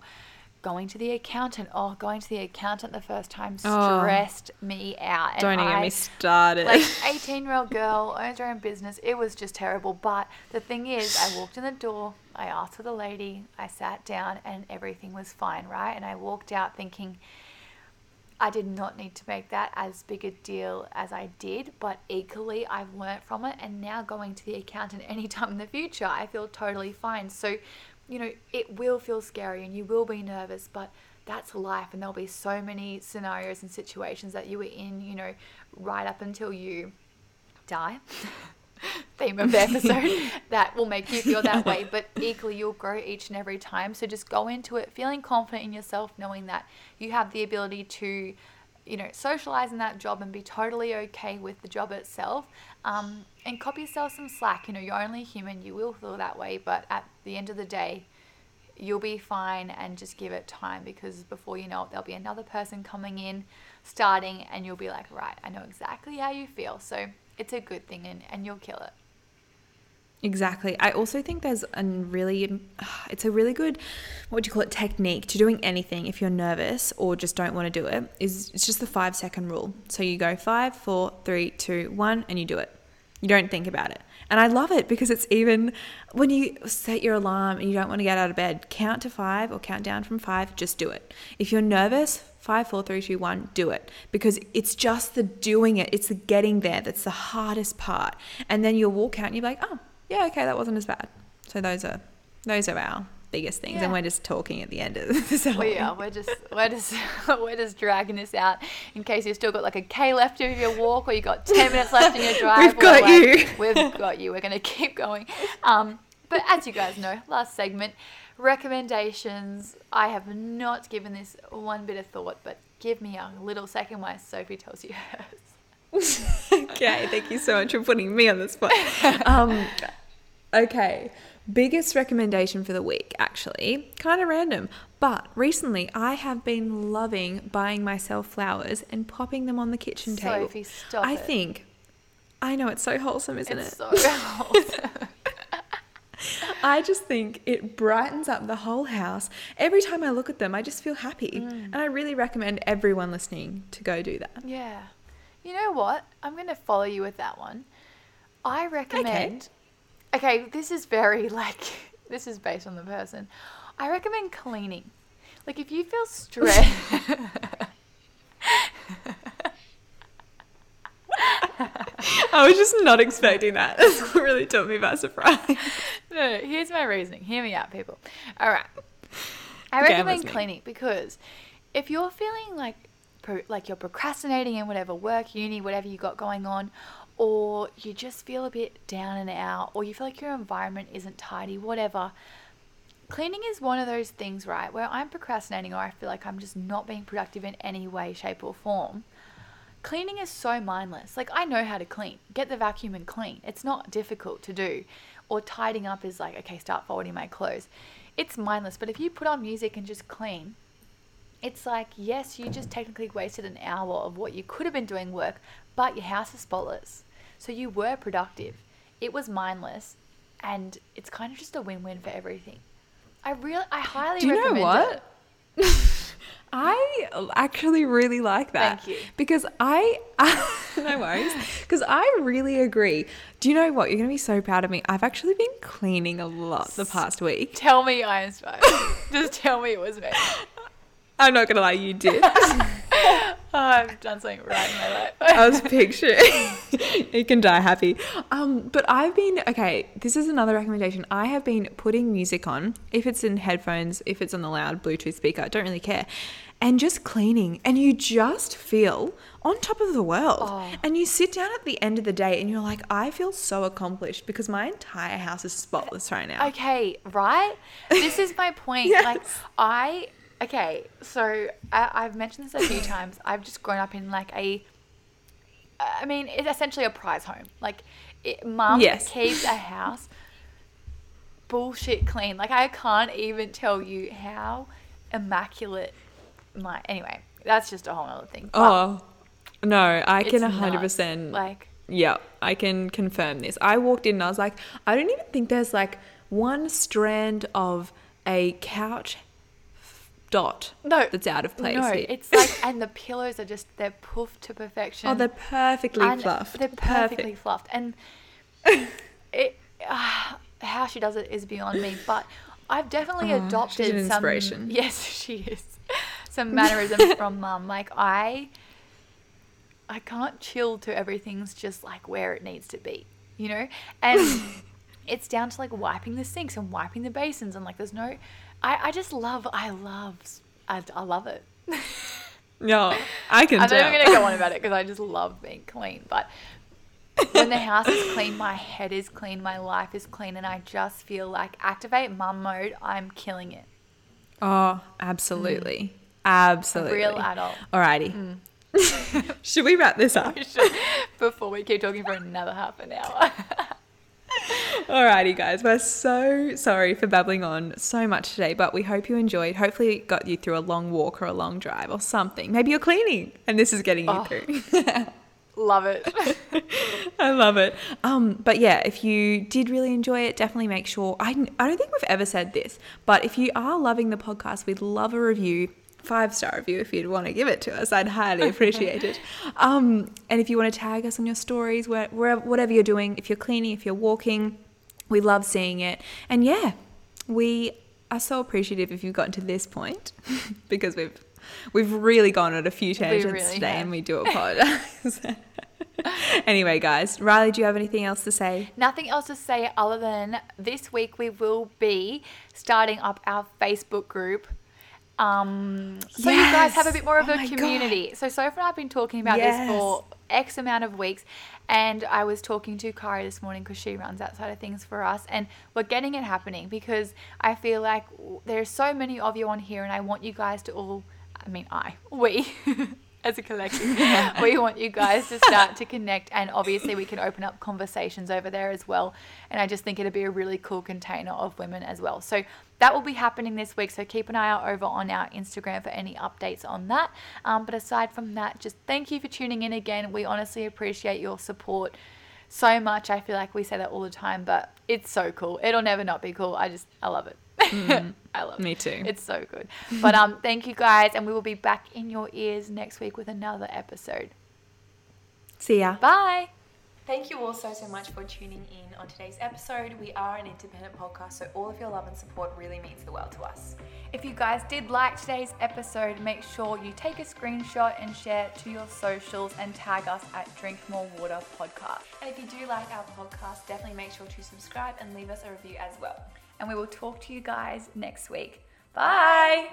A: going to the accountant. Oh, going to the accountant the first time oh. stressed oh, me out.
B: And don't even get me started.
A: Like 18 year old girl, owns her own business. It was just terrible. But the thing is, I walked in the door, I asked for the lady, I sat down, and everything was fine, right? And I walked out thinking, I did not need to make that as big a deal as I did, but equally I've learnt from it and now going to the accountant anytime in the future, I feel totally fine. So, you know, it will feel scary and you will be nervous, but that's life and there'll be so many scenarios and situations that you were in, you know, right up until you die. theme of the episode that will make you feel that way, but equally you'll grow each and every time. So just go into it feeling confident in yourself, knowing that you have the ability to, you know, socialize in that job and be totally okay with the job itself. Um, and copy yourself some slack. You know, you're only human, you will feel that way, but at the end of the day, you'll be fine and just give it time because before you know it, there'll be another person coming in, starting, and you'll be like, right, I know exactly how you feel. So it's a good thing and, and you'll kill it.
B: Exactly. I also think there's a really, it's a really good, what do you call it, technique to doing anything if you're nervous or just don't want to do it. Is it's just the five second rule. So you go five, four, three, two, one, and you do it. You don't think about it. And I love it because it's even when you set your alarm and you don't want to get out of bed, count to five or count down from five, just do it. If you're nervous, five, four, three, two, one, do it. Because it's just the doing it, it's the getting there that's the hardest part. And then you'll walk out and you're like, oh, yeah, okay, that wasn't as bad. So those are those are our biggest things,
A: Yeah.
B: and we're just talking at the end of this.
A: We are. We're just we're just we're just dragging this out in case you've still got like a K left of your walk or you got ten minutes left in your drive.
B: We've got
A: like,
B: you.
A: We've got you. We're gonna keep going. Um, but as you guys know, last segment recommendations. I have not given this one bit of thought, but give me a little second while Sophie tells you hers.
B: okay, thank you so much for putting me on the spot. Um, okay, biggest recommendation for the week, actually, kind of random, but recently I have been loving buying myself flowers and popping them on the kitchen table.
A: Sophie, stop
B: I
A: it.
B: think, I know it's so wholesome, isn't
A: It's
B: it?
A: so wholesome.
B: I just think it brightens up the whole house. Every time I look at them, I just feel happy.
A: Mm.
B: And I really recommend everyone listening to go do that.
A: Yeah. You know what? I'm going to follow you with that one. I recommend. Okay. this is very like this is based on the person. I recommend cleaning. Like if you feel stressed.
B: I was just not expecting that. What really took me by surprise.
A: no, here's my reasoning. Hear me out, people. All right. I
B: Okay,
A: recommend cleaning because if you're feeling like pro- like you're procrastinating in whatever work, uni, whatever you got going on, or you just feel a bit down and out, or you feel like your environment isn't tidy, whatever. Cleaning is one of those things, right, where I'm procrastinating or I feel like I'm just not being productive in any way, shape, or form. Cleaning is so mindless. Like, I know how to clean. Get the vacuum and clean. It's not difficult to do. Or tidying up is like, okay, start folding my clothes. It's mindless. But if you put on music and just clean, it's like, yes, you just technically wasted an hour of what you could have been doing work, but your house is spotless. So you were productive. It was mindless. And it's kind of just a win win for everything. I really, I highly
B: Do you know what? I actually really like that.
A: Thank you.
B: Because I, no worries. Because I really agree. Do you know what? You're going to be so proud of me. I've actually been cleaning a lot the past week.
A: Tell me I inspired. just tell me it was me.
B: I'm not going to lie, you did.
A: I've done something right in my life.
B: I was picturing. you can die happy. Um, but I've been okay. This is another recommendation. I have been putting music on, if it's in headphones, if it's on the loud Bluetooth speaker, I don't really care, and just cleaning, and you just feel on top of the world.
A: Oh.
B: And you sit down at the end of the day, and you're like, I feel so accomplished because my entire house is spotless right now.
A: Okay, right? This is my point.
B: Yes.
A: Like, I, okay, so I, I've mentioned this a few times. I've just grown up in like a, I mean, it's essentially a prize home. Like, it, mum
B: Yes.
A: keeps a house bullshit clean. Like, I can't even tell you how immaculate my, anyway, that's just a whole other thing. But
B: Oh no, I can
A: nuts.
B: hundred percent.
A: Like,
B: Yeah, I can confirm this. I walked in and I was like, I don't even think there's like one strand of a couch dot
A: no.
B: that's out of place.
A: No,
B: here.
A: it's like, and the pillows are just, they're puffed to perfection.
B: oh, they're perfectly
A: And
B: fluffed.
A: They're perfectly fluffed, and it uh, how she does it is beyond me. But I've definitely
B: Oh, she's
A: adopted
B: an
A: some.
B: inspiration.
A: Yes, she is. Some mannerisms from mum. Like I, I can't chill to everything's just like where it needs to be, you know. And it's down to like wiping the sinks and wiping the basins and like there's no. I I just love. I love. I, I love it.
B: No, I can
A: I'm not even to go on about it because I just love being clean. But when the house is clean, my head is clean, my life is clean, and I just feel like activate mum mode. I'm killing it.
B: oh, mm. absolutely, absolutely.
A: Real adult.
B: Alrighty. Mm. Should we wrap this up?
A: Should- Before we keep talking for another half an hour.
B: Alrighty, guys. We're so sorry for babbling on so much today, but we hope you enjoyed. Hopefully, it got you through a long walk or a long drive or something. Maybe you're cleaning and this is getting you
A: Oh.
B: through.
A: love it.
B: I love it. Um, but yeah, if you did really enjoy it, definitely make sure. I, I don't think we've ever said this, but if you are loving the podcast, we'd love a review. Five star review if you'd want to give it to us. I'd highly appreciate it. Um, and if you want to tag us on your stories, where, where, whatever you're doing, if you're cleaning, if you're walking, we love seeing it. And yeah, we are so appreciative if you've gotten to this point because we've we've really gone on a few tangents
A: really
B: today
A: have.
B: and we do apologize. anyway, guys, Riley, do you have anything else to say?
A: Nothing else to say other than this week we will be starting up our Facebook group. Um, so you guys have a bit more of
B: Yes.
A: a
B: Oh my God.
A: community. So Sophie and I have been talking about
B: Yes.
A: this for X amount of weeks, and I was talking to Kari this morning because she runs that side of things for us, and we're getting it happening because I feel like there's so many of you on here, and I want you guys to all. I mean, I we. As a collective, we want you guys to start to connect, and obviously, we can open up conversations over there as well. And I just think it'd be a really cool container of women as well. So, that will be happening this week. So, keep an eye out over on our Instagram for any updates on that. Um, but aside from that, just thank you for tuning in again. We honestly appreciate your support so much. I feel like we say that all the time, but it's so cool. It'll never not be cool. I just, I love it. I love it.
B: Me too.
A: It's so good. But um, thank you guys, and we will be back in your ears next week with another episode.
B: See ya.
A: Bye.
C: Thank you all so, so much for tuning in on today's episode. We are an independent podcast, so all of your love and support really means the world to us.
A: If you guys did like today's episode, make sure you take a screenshot and share to your socials and tag us at Drink More Water Podcast.
C: And if you do like our podcast, definitely make sure to subscribe and leave us a review as well.
A: And we will talk to you guys next week. Bye.